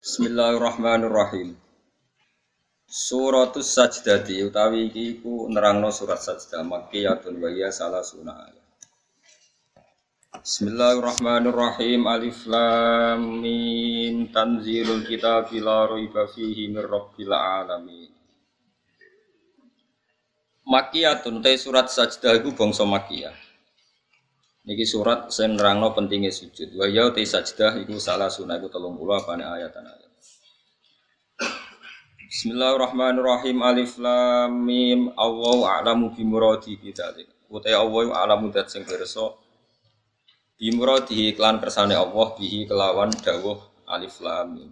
Bismillahirrahmanirrahim. Suratus Sajdati utawi iki iku nerangno surat Sajdah Makkiyatun wa hiya salasuna ayat. Bismillahirrahmanirrahim. Alif Lam Mim Tanzilul Kitabi la raiba fihi mir rabbil alamin. Makkiyatun te surat Sajdah iku bangsa Makkiyah. Niki surat saya nerangno pentingnya sujud. Wa ya te sajdah iku salah sunah iku 30 apane ayatan ayat. Bismillahirrahmanirrahim. Alif lam mim. Allahu a'lamu bi muradi bi dzalik. Utai Allah a'lamu dat sing pirsa bi muradi iklan kersane Allah bihi kelawan dawuh alif lam mim.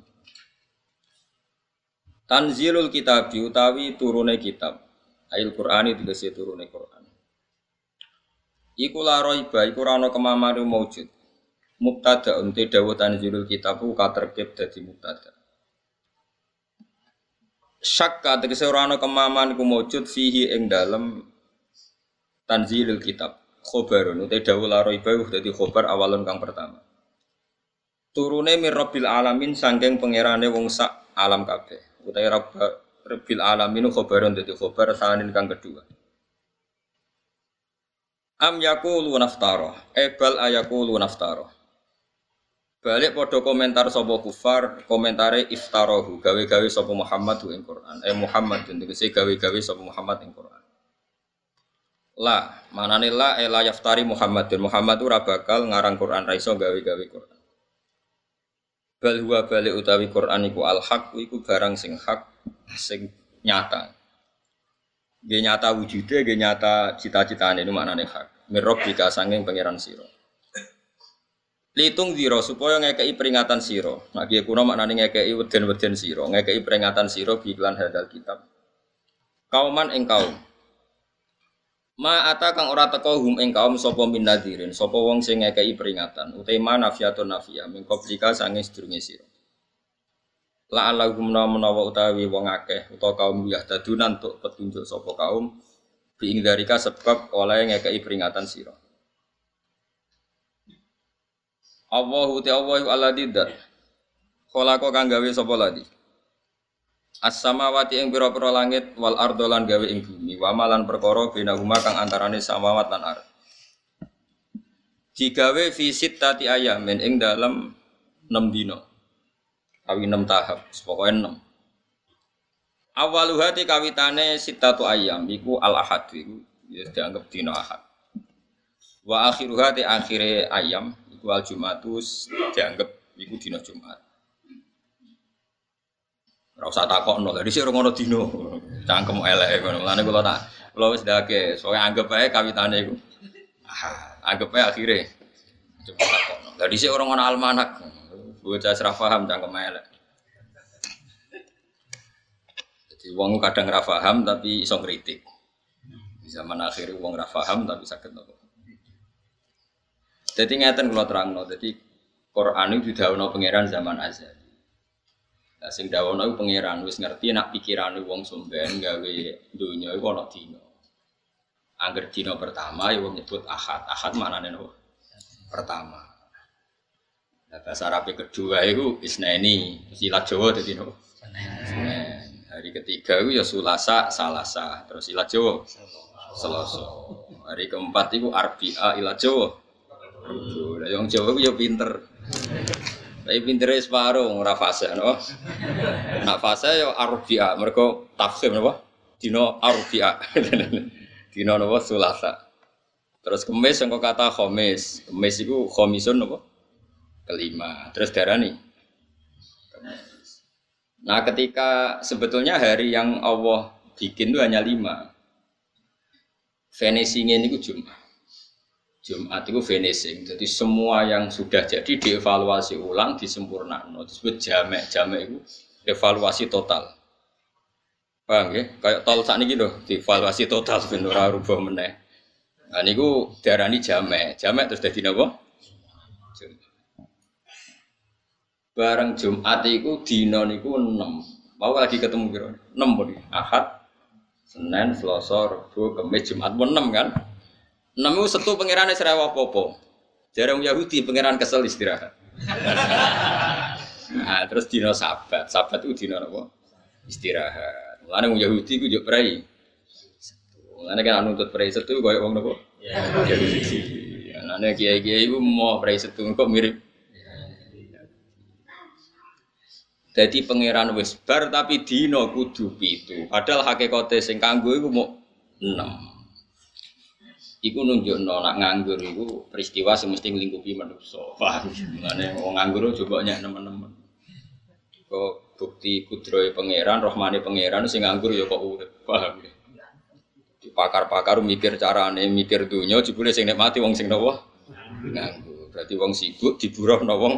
Tanzilul kitab utawi turune kitab. Ail Qur'ani tegese turune Qur'an. Iku la roiba, iku rano kemamanu maujud. Mubtada unti tanzilul kitab ku katerkib dadi mubtada. Syakka tegese ora ana kemaman ku maujud fihi ing dalem tanzilul kitab. Khobarun uti dawuh la roiba dadi khobar awalun kang pertama. Turune mir rabbil alamin sangking pangerane wong sak alam kabeh. Utai rabbil alamin khobarun dadi khobar sanin kang kedua. Am yakulu naftaro, ebal ayakulu naftaro. Balik podo komentar sopo kufar, komentare iftarohu, gawe-gawe sopo Muhammad ing Quran. Eh Muhammad tegese gawe-gawe sopo Muhammad ing Quran. La, manane la eh, yaftari Muhammad dan Muhammad ora bakal ngarang Quran raiso gawe-gawe Quran. Bal huwa balik utawi Quran iku al haq iku barang sing hak sing nyata. Dia nyata wujudnya, dia nyata cita-citanya itu maknanya hak. Mirok jika sanging pangeran siro. Litung diro supaya ngekei peringatan siro. Nah, dia kuno maknanya ngekei weden-weden siro, ngekei peringatan siro biklan hadal kitab. Kauman ing kaum. Ma ata kang ora teko hum ing kaum sapa min nadirin, sapa wong sing ngekei peringatan. Utema nafiatun nafia mingkoblika sanging sedurunge siro la alahum menawa utawi wong akeh utawa kaum ya dadunan untuk petunjuk sapa kaum biing darika sebab oleh ngekei peringatan sira. Allahu ta Allahu alladzi dzat khalaqa kang gawe sapa ladi? As-samawati ing pira-pira langit wal ardo lan gawe ing bumi wa malan perkara binahuma kang antarane samawat lan ard Digawe visit tati ayamin ing dalam 6 dino kawi enam tahap, pokoknya enam. Awalu hati kawitane sitatu ayam, iku al ahad, iku ya dianggap dino ahad. Wa akhiru hati akhire ayam, iku al jumatus dianggap iku dino jumat. Ora usah takokno, lha dhisik ora ngono dino. Cangkem elek ngono. Lane kula tak kula wis dake, soalnya anggap ae kawitane iku. Ah, anggap ae akhire. Coba takokno. Lha dhisik ora ngono almanak. Bocah serah paham cangkem elek. Jadi wong kadang ra paham tapi iso kritik. Di zaman akhir wong ra paham tapi sakit nopo. Jadi ngeten kula terangno. Jadi Quran itu didhawuhna pangeran zaman azal. Lah sing dawono iku pangeran wis ngerti nak pikirane wong somben gawe donya iku ana dina. Angger dina pertama ya wong nyebut ahad. Ahad maknane nopo? Pertama. Nah, bahasa Arab kedua itu isneni, silat Jawa jadi no. Senin. Hari ketiga itu ya sulasa, salasa, terus ilat Jawa. Selasa. Hari keempat itu arbia ilat Jawa. Lah yang Jawa itu ya pinter. Tapi pinternya separuh ora fase no. Nak fase ya arbia, mereka tafsir napa? Dino arbia. Dino napa sulasa. Terus kemis yang kata khomis. Kemis itu khomisun napa? Kelima. Terus darah nih. Nah ketika sebetulnya hari yang Allah bikin itu hanya lima. Finishing ini Jumat. Jumat itu finishing. Jadi semua yang sudah jadi dievaluasi ulang, disempurnakan. Disebut jamek. Jamek itu evaluasi total. Paham ya? Kayak tol saat ini gitu, dievaluasi total sebenarnya rubah meneh. Nah ini darah ini jamek. Jamek terus jadi apa? Bareng Jumat itu dino niku 6. Mau lagi ketemu kira 6 bodi. Ahad, Senin, Selasa, Rabu, Kamis, Jumat pun 6 kan? 6 itu setu pangerane serewa popo. Jarang Yahudi pangeran kesel istirahat. Nah, terus dino sabat. Sabat itu dino apa? Istirahat. Mulane Yahudi ku yo prei. Mulane kan nuntut prei setu koyo wong napa? Ya. Mulane kiai-kiai ku mau prei setu kok mirip Jadi pangeran wis bar tapi dino kudu pitu. Padahal hakikate sing kanggo iku mau enam. Iku nunjukno nak nganggur iku peristiwa sing mesti nglingkupi manusa. Paham? Mane wong nganggur coba nyek nemen-nemen. Kok bukti kudrohe pangeran, rohmane pangeran sing nganggur ya kok urip. Paham? Di pakar-pakar mikir carane, mikir dunya jebule sing nikmati wong sing nopo? Nganggur. Berarti wong sibuk diburuhno wong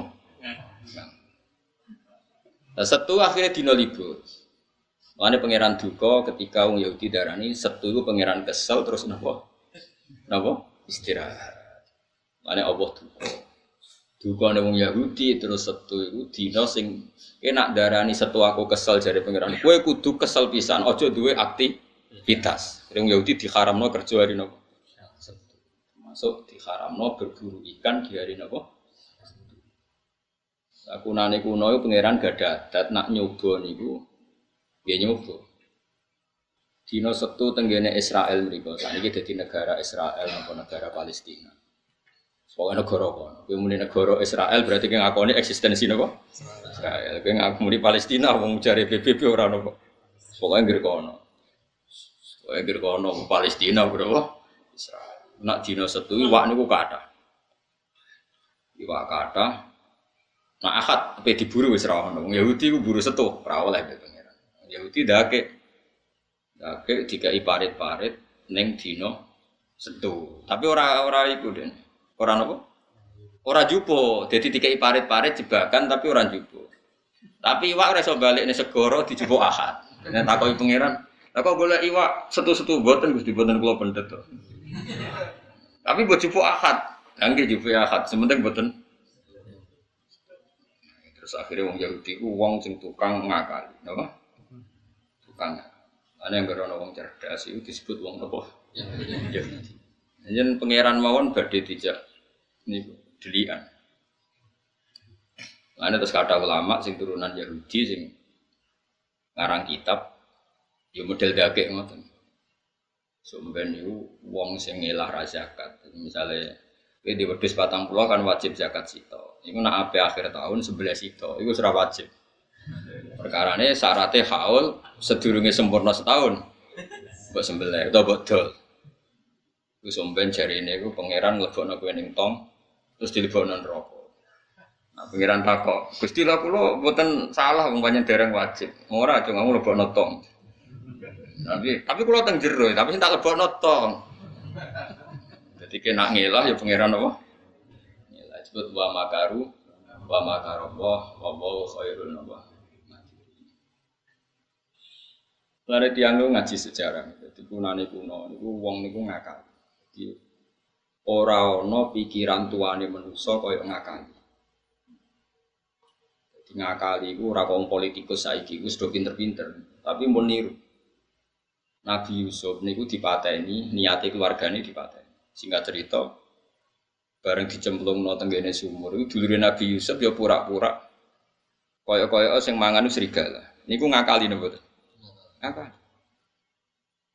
Nah, setu akhirnya dino libur. Mana pangeran duka ketika wong Yahudi darani setu itu pangeran kesel terus napa? Napa? Istirahat. Mana Allah duka. Duka nih wong Yahudi terus setu itu dino sing enak darani setu aku kesel jadi pangeran. Kue kudu kesel pisan. Ojo duwe aktivitas. Wong Yahudi diharamno kerja hari napa? Masuk diharamno berburu ikan di hari napa? Aku nane kuno itu pangeran gak dadat nak nyoba niku ya nyoba. Dino setu tenggene Israel mriku. Saniki dadi negara Israel napa negara Palestina. Pokoknya negara kono. Kowe muni negara Israel berarti kowe ngakoni eksistensi napa? Israel. Kowe ngakoni Palestina wong jare PBB ora napa. Pokoknya ngger kono. Pokoknya ngger kono Palestina bro. Israel. Nak dino setu iwak niku kathah. Iwak kathah Akad apa diburu wis ra ono. Yahudi ku buru setu, ora oleh pangeran. Yahudi dake dake dikai parit-parit ning dino setu. Tapi ora ora iku den. Ora napa? Ora jupo. Dadi dikai parit-parit jebakan tapi ora jupo. Tapi iwak ora iso ning segoro dijupo akad. Nek takoki pangeran, lah kok golek iwak setu-setu boten Gusti boten kula pendet to. Tapi buat jupo akad. Nggih jupo akad, sementing boten Terus akhirnya wong Yahudi ku wong sing tukang ngakali, napa? Tukang. Ana yang berono wong cerdas itu disebut wong napa? Yahudi. Yen pangeran mawon badhe dijak niku delian. Ana terus kata ulama sing turunan Yahudi sing ngarang kitab ya model dagek ngoten. Sumben niku wong sing ngelah zakat. Misale kowe di wedhus 40 kan wajib zakat sito. Iku nak ape akhir tahun sebelah itu, iku sudah wajib. Perkara ini syaratnya haul sedurunge sempurna setahun. Buat sembelih atau buat dol. Iku somben jari ini, iku pangeran lebokno kowe ning tong, terus dilebokno rokok. Nah, pangeran takok, Gusti lah kula mboten salah panjen dereng wajib. Ora aja ngamu lebokno tong. Tapi tapi kula teng jero, tapi tak lebokno tong. Jadi kena ngelah ya pangeran apa? Disebut wa makaru wa makarallah wa wa khairul nabah. Lare tiang lu ngaji sejarah, jadi kunane kuno, niku wong niku ngakal. Jadi ora ana pikiran tuane manusa kaya ngakali. Jadi ngakali iku ora kaum politikus saiki wis do pinter-pinter, tapi mau niru. Nabi Yusuf niku dipateni, niate keluargane dipateni. Singkat cerita, bareng dicemplung no tenggene sumur. Itu dulu Nabi Yusuf ya pura-pura. Koyok-koyok sing mangan serigala. Niku ngakali betul ngakal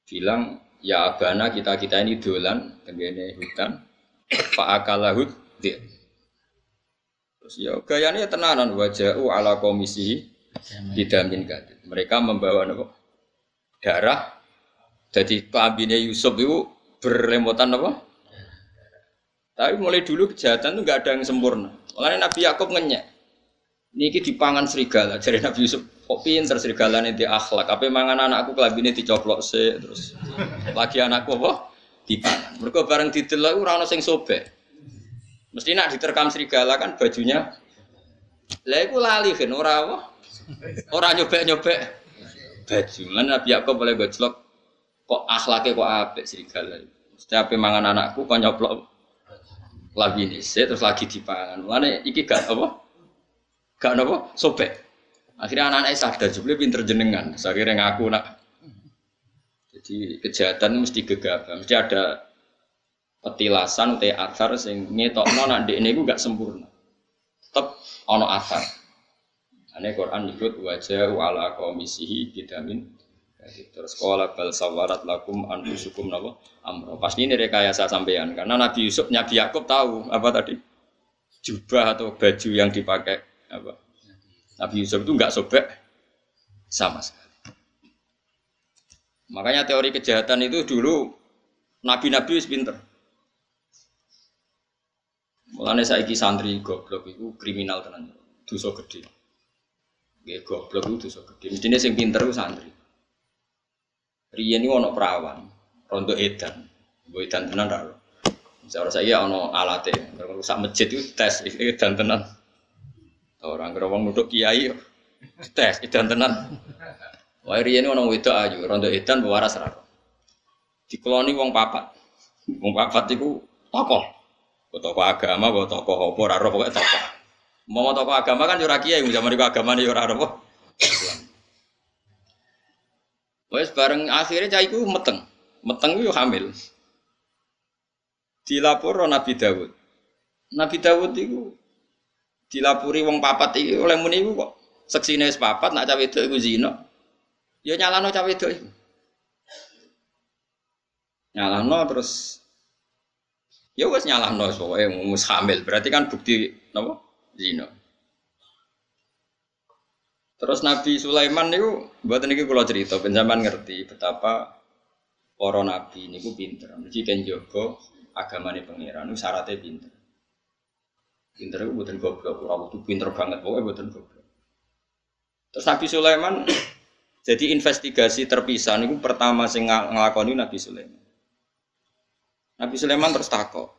bilang ya abana kita kita ini dolan tenggene hutan pak akalahut dia terus ya gayanya tenanan wajah ala komisi didamin gadit mereka membawa nopo darah. Jadi kambingnya Yusuf itu berlemotan apa tapi mulai dulu kejahatan itu nggak ada yang sempurna. Makanya Nabi Yakub ngenyek. Niki dipangan serigala. Jadi Nabi Yusuf, kok pinter serigala ini di akhlak. Apa mangan anakku ini dicoplok se terus lagi anakku apa? Dipangan. Mereka bareng didelok ora ono sing sobek. Mesti nak diterkam serigala kan bajunya. Lah lali kan ora apa? Ora nyobek-nyobek baju. Lan Nabi Yakub boleh gojlok kok akhlaknya kok apik serigala. Setiap mangan anakku kok nyoplok lagi nih terus lagi dipangan. Mana iki gak apa? Gak apa? Sobek. Akhirnya anak-anak sadar juga pinter jenengan. Saya kira ngaku nak. Jadi kejahatan mesti gegabah, mesti ada petilasan atau asar sing ngetokno nak ini gue gak sempurna. Tetap ono asar. Ane Quran nyebut wajah ala komisihi bidamin terus sekolah bal sawarat lakum anfusukum napa amro. Pasti ini rekayasa sampean karena Nabi Yusuf Nabi Yakub tahu apa tadi jubah atau baju yang dipakai apa Nabi Yusuf itu nggak sobek sama sekali. Makanya teori kejahatan itu dulu nabi-nabi wis pinter. Mulane saiki santri goblok itu kriminal tenan. Dosa gede. Nggih goblok itu dosa gede. Mestine sing pinter ku santri. Riyen ini ono perawan, rondo edan. Mbok edan tenan ra. Misalnya saya ono alate, rusak masjid itu tes edan tenan. Orang kira wong nuduk kiai tes edan tenan. Wah riyen ono wedok ayu, rondo edan waras ra. Dikeloni wong papat. Wong papat iku tokoh. Tokoh agama, tokoh apa ora pokoke tokoh. Mau tokoh agama kan yo ora zaman iku agamane yo ora. Wes bareng akhirnya cah iku meteng. Meteng itu hamil. Dilapor Nabi Dawud. Nabi Dawud itu dilapuri wong papat iki oleh muni iku kok seksine wis papat nak cawe wedok iku zina. Ya nyalano cawe wedok iku. Nyalano terus ya wis nyalano pokoke mus hamil. Berarti kan bukti napa? Zina. Terus Nabi Sulaiman niku buat niki kula cerita penjaman ngerti betapa para nabi niku pinter. Mesti kan jaga agamane pangeran syaratnya pinter. Pinter itu buatan goblok, ora kudu pinter banget pokoknya buatan goblok. Terus Nabi Sulaiman jadi investigasi terpisah niku pertama sing nglakoni Nabi Sulaiman. Nabi Sulaiman terus takok.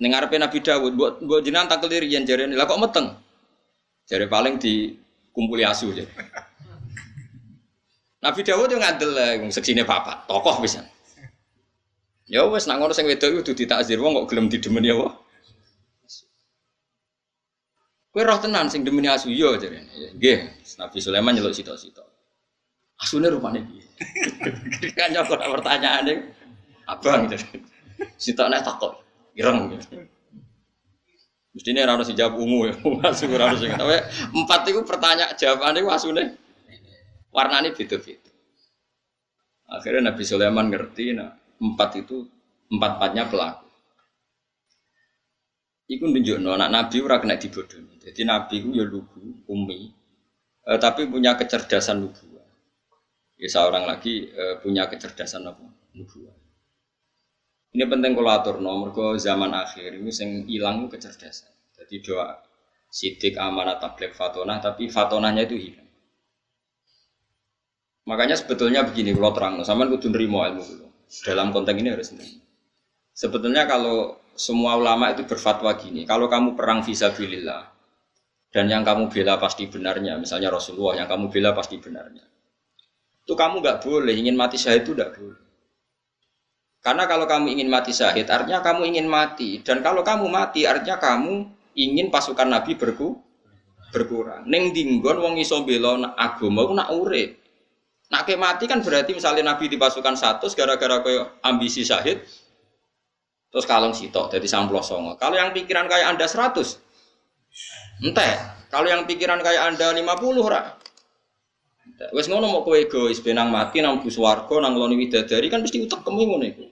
Ning ngarepe Nabi Dawud, mbok mbok jenengan tak kelirian jarene. Lah kok meteng? Paling di kumpuli asu aja. Nabi Dawud yang ngadel lah, seksine bapak, tokoh bisa. Ya wes nak ngono sing wedok kudu ditakzir wong kok gelem didemeni ya wah. Kowe roh tenan sing demeni asu iya, jarene. Ya, nggih, Nabi Sulaiman nyeluk sito-sito. Asune rupane piye? kan nyokot pertanyaane abang. Sitok nek takok, ireng gitu. Mestinya rano si jawab ungu ya, masuk rano sih. Tapi empat itu pertanyaan jawabannya warna warnanya beda-beda. Akhirnya Nabi Sulaiman ngerti, nah empat itu empat empatnya pelaku. Iku nunjuk anak Nabi ora kena dibodohi. Jadi Nabi itu ya lugu, umi, eh, tapi punya kecerdasan lugu. Ya seorang lagi eh, punya kecerdasan apa? Lugu. Ini penting kalau atur nomor ke zaman akhir ini sing hilang kecerdasan. Jadi doa sidik amanat tablet fatonah tapi fatonahnya itu hilang. Makanya sebetulnya begini kalau terang, sama kudu nerimo ilmu dulu. Dalam konteks ini harus. Sebetulnya kalau semua ulama itu berfatwa gini, kalau kamu perang visabilillah dan yang kamu bela pasti benarnya, misalnya Rasulullah yang kamu bela pasti benarnya, itu kamu nggak boleh ingin mati syahid itu tidak boleh. Karena kalau kamu ingin mati syahid, artinya kamu ingin mati. Dan kalau kamu mati, artinya kamu ingin pasukan Nabi berku, berkurang. Neng dinggon wong iso bela agama nak urip. Nak mati kan berarti misalnya Nabi di pasukan satu gara-gara koyo ambisi syahid terus kalong sitok jadi samplos songo. Kalau yang pikiran kayak Anda 100 entah. Kalau yang pikiran kayak Anda 50 rak. Wes ngono mau kowe egois benang mati nang bus warga nang loni widadari kan mesti utek kemi ngono.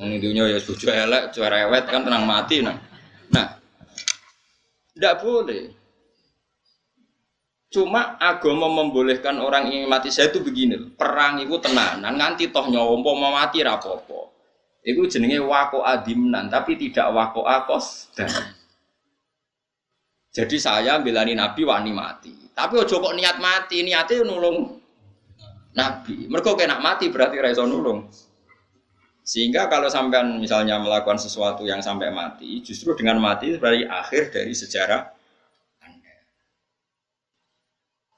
Wong dunya ya bojo elek, cerewet kan tenang mati nah. Nah. Tidak boleh. Cuma agama membolehkan orang ingin mati saya itu begini, perang itu tenanan nganti toh nyawa mau mati rapopo. Itu jenenge wako adimnan, tapi tidak wako akos dan. Jadi saya belani Nabi wani mati. Tapi ojo kok niat mati, niatnya nulung Nabi. Mereka kena mati berarti reso nulung. Sehingga kalau sampean misalnya melakukan sesuatu yang sampai mati, justru dengan mati berarti akhir dari sejarah Anda.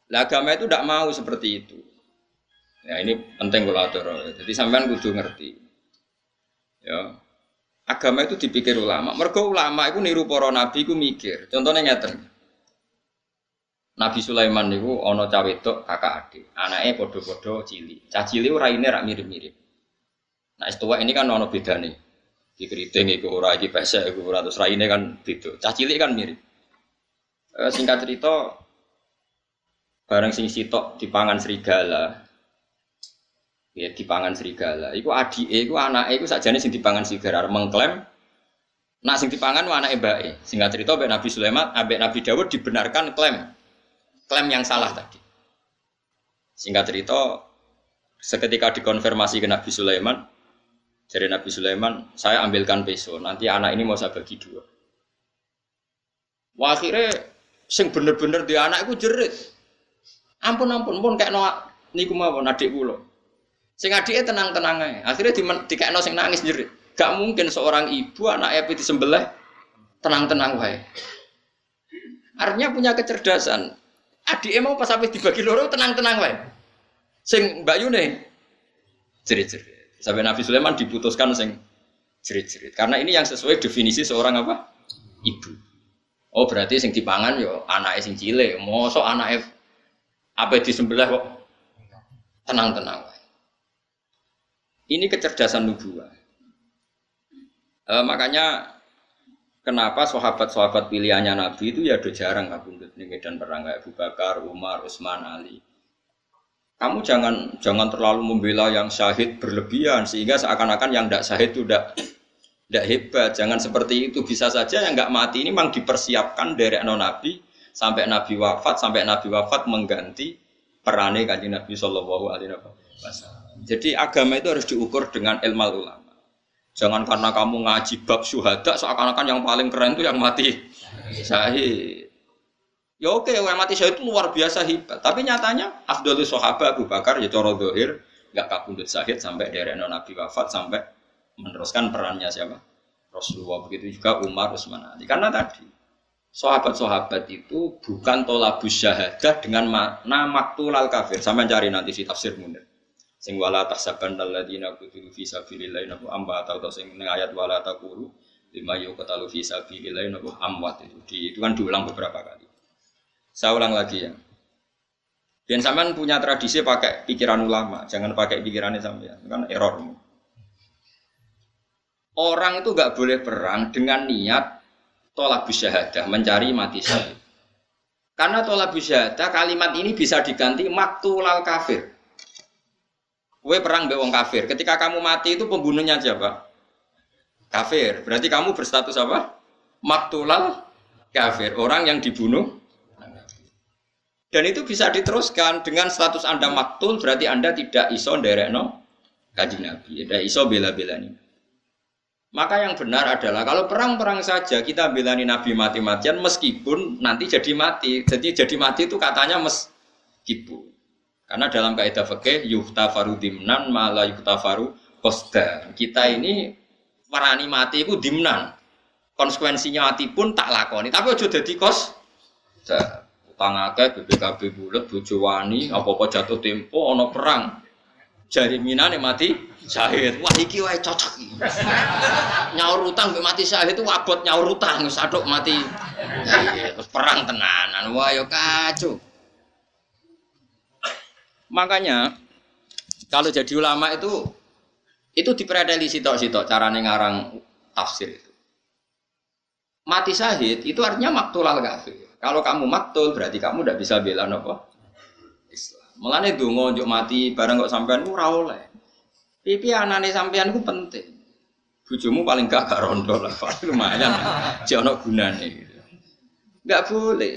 Lah agama itu tidak mau seperti itu. Ya ini penting kulatur. Jadi sampean kudu ngerti. Ya. Agama itu dipikir ulama. Mereka ulama itu niru para nabi itu mikir. Contohnya ngeten. Nabi Sulaiman niku ana cah wedok kakak adik. Anake padha-padha cilik. Cah cilik rak mirip-mirip. Nah, istiwa ini kan ono bedane. Di keriting iku ora iki pesek iku ora terus raine kan beda. Cah cilik kan mirip. E, singkat cerita bareng sing sitok dipangan serigala. Ya dipangan serigala. Iku adike iku anake iku sakjane sing dipangan serigala mengklaim Nak sing dipangan anake mbake. Singkat cerita mbek Nabi Sulaiman, ambek Nabi Dawud dibenarkan klaim. Klaim yang salah tadi. Singkat cerita seketika dikonfirmasi ke Nabi Sulaiman, dari Nabi Sulaiman, saya ambilkan peso, nanti anak ini mau saya bagi dua. Wah akhirnya sing bener-bener di anak itu jerit. Ampun ampun pun kayak noak niku mau adik kulo. Sing adiknya tenang-tenang aja. Akhirnya di, kayak sing nangis jerit. Gak mungkin seorang ibu anak api disembelih tenang-tenang wae. Artinya punya kecerdasan. Adik mau pas sampai dibagi loro tenang-tenang wae. Sing Mbak Yune jerit-jerit. Sampai Nabi Sulaiman diputuskan sing jerit-jerit. Karena ini yang sesuai definisi seorang apa? Ibu. Oh berarti sing dipangan yo anak sing cilik. Anak apa disembelih kok tenang-tenang. Ini kecerdasan nubuah. E, makanya kenapa sahabat-sahabat pilihannya Nabi itu ya udah jarang kabundut nih medan perang kayak Abu Bakar, Umar, Utsman, Ali. Kamu jangan jangan terlalu membela yang syahid berlebihan sehingga seakan-akan yang tidak syahid itu tidak tidak hebat. Jangan seperti itu. Bisa saja yang nggak mati ini memang dipersiapkan dari non Nabi sampai Nabi wafat sampai Nabi wafat mengganti perannya kanjeng Nabi Shallallahu Alaihi Wasallam. Jadi agama itu harus diukur dengan ilmu ulama. Jangan karena kamu ngaji bab syuhada seakan-akan yang paling keren itu yang mati syahid. Ya oke, yang mati syahid itu luar biasa hebat. Tapi nyatanya Abdul Sahabat Abu Bakar ya coro dohir nggak kabundut syahid sampai dari Nabi wafat sampai meneruskan perannya siapa? Rasulullah begitu juga Umar Utsman Ali. Karena tadi sahabat-sahabat itu bukan tolabus syahadah dengan makna maktulal kafir. Sama cari nanti di tafsir munir sing wala tahsaban alladzina qutilu fi sabilillah nabu amba atau sing ayat wala taqulu lima yuqtalu fi sabilillah nabu amwat itu di, itu kan diulang beberapa kali. Saya ulang lagi ya. Dan sampean punya tradisi pakai pikiran ulama, jangan pakai pikirannya sampean, kan error. Orang itu nggak boleh perang dengan niat tolak syahadah, mencari mati syahid. Karena tolak syahadah kalimat ini bisa diganti maktulal kafir. Kue perang be wong kafir. Ketika kamu mati itu pembunuhnya siapa? Kafir. Berarti kamu berstatus apa? Maktulal kafir. Orang yang dibunuh. Dan itu bisa diteruskan dengan status Anda maktul berarti Anda tidak iso no kaji Nabi. Tidak iso bela-bela ini. Maka yang benar adalah kalau perang-perang saja kita belani Nabi mati-matian meskipun nanti jadi mati. Jadi jadi mati itu katanya meskipun. Karena dalam kaidah fikih yuhtafaru dimnan malah yuhtafaru kosda. Kita ini warani mati itu dimnan. Konsekuensinya mati pun tak lakoni. Tapi aja dadi kos. Utang akeh BPKB bulat bojo wani apa-apa jatuh tempo ana perang. Jari minane mati syahid. Wah iki wae cocok iki. nyaur utang mbek mati syahid itu abot nyaur utang wis mati. Terus perang tenanan. Wah yo kacau. Makanya kalau jadi ulama itu itu dipredeli sitok-sitok carane ngarang tafsir itu. Mati syahid itu artinya maktulal kafir. Kalau kamu maktul berarti kamu tidak bisa bela nopo Islam. Mulane donga njuk mati bareng kok sampean ora oleh. Pipi anane sampean ku penting. Bujumu paling gak gak rondo lah, paling lumayan. Jek ono gunane gitu. Gak boleh.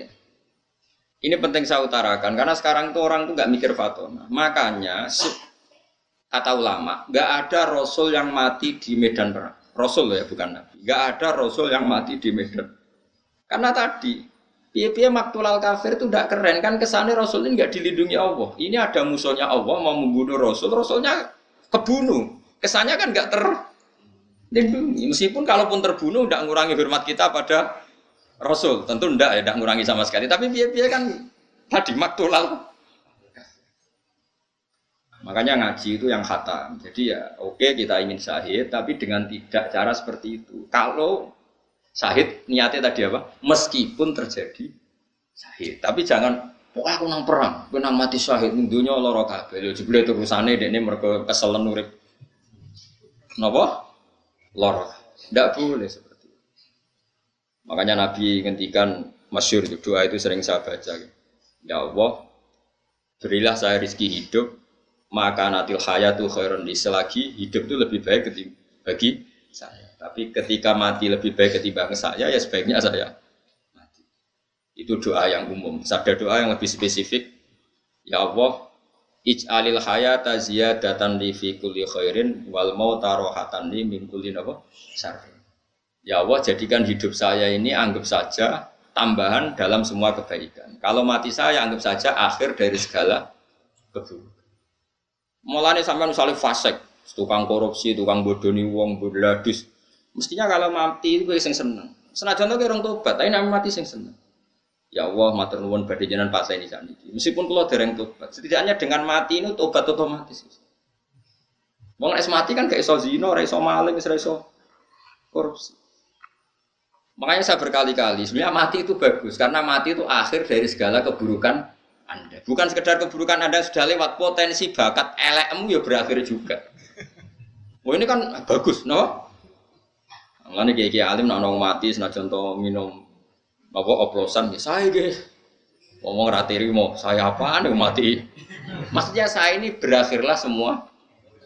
Ini penting saya utarakan karena sekarang itu orang tuh nggak mikir fatona. Makanya kata ulama, nggak ada rasul yang mati di medan perang. Rasul ya bukan nabi. Nggak ada rasul yang mati di medan. Karena tadi piye-piye maktulal kafir itu tidak keren kan kesannya rasul ini nggak dilindungi Allah. Ini ada musuhnya Allah mau membunuh rasul, rasulnya kebunuh. Kesannya kan nggak terlindungi. Meskipun kalaupun terbunuh tidak ngurangi hormat kita pada Rasul tentu ndak ya, ndak ngurangi sama sekali. Tapi biaya-biaya kan tadi maktulal. Makanya ngaji itu yang khatam. Jadi ya oke okay, kita ingin syahid, tapi dengan tidak cara seperti itu. Kalau syahid niatnya tadi apa? Meskipun terjadi syahid, tapi jangan pokoknya aku nang perang, aku nang mati syahid, dunia loro kabeh. Lho jebule terusane ini mereka kesel nurip. Napa? Loro. Ndak boleh Makanya Nabi ngendikan masyur itu doa itu sering saya baca. Ya Allah, berilah saya rizki hidup maka natil hayatu khairun li selagi hidup itu lebih baik bagi saya. Tapi ketika mati lebih baik ketimbang saya, ya sebaiknya saya mati. Itu doa yang umum. Sabda doa yang lebih spesifik, ya Allah, ij'alil hayata ziyadatan li fi kulli khairin wal mauta rohatan li min kulli apa? syarrin. Ya Allah, jadikan hidup saya ini anggap saja tambahan dalam semua kebaikan. Kalau mati saya anggap saja akhir dari segala keburukan. Mulanya sampai misalnya fasek, tukang korupsi, tukang bodoni wong, bodladus. Mestinya kalau mati itu sing seneng. Senajan tuh orang tobat, tapi nama mati sing seneng. Ya Allah, matur nuwun badhe jenengan pas ini saat. Meskipun kalau dereng tobat, setidaknya dengan mati ini tobat otomatis. Wong es mati kan kayak iso zina, ora iso maling, ora iso korupsi. Makanya saya berkali-kali, sebenarnya mati itu bagus karena mati itu akhir dari segala keburukan Anda. Bukan sekedar keburukan Anda sudah lewat potensi bakat elekmu ya berakhir juga. Oh ini kan bagus, no? Kayak kayak alim nak nong mati, senajan contoh minum apa oplosan ya saya guys. Ngomong ratiri mau saya apa nih mati. Maksudnya saya ini berakhirlah semua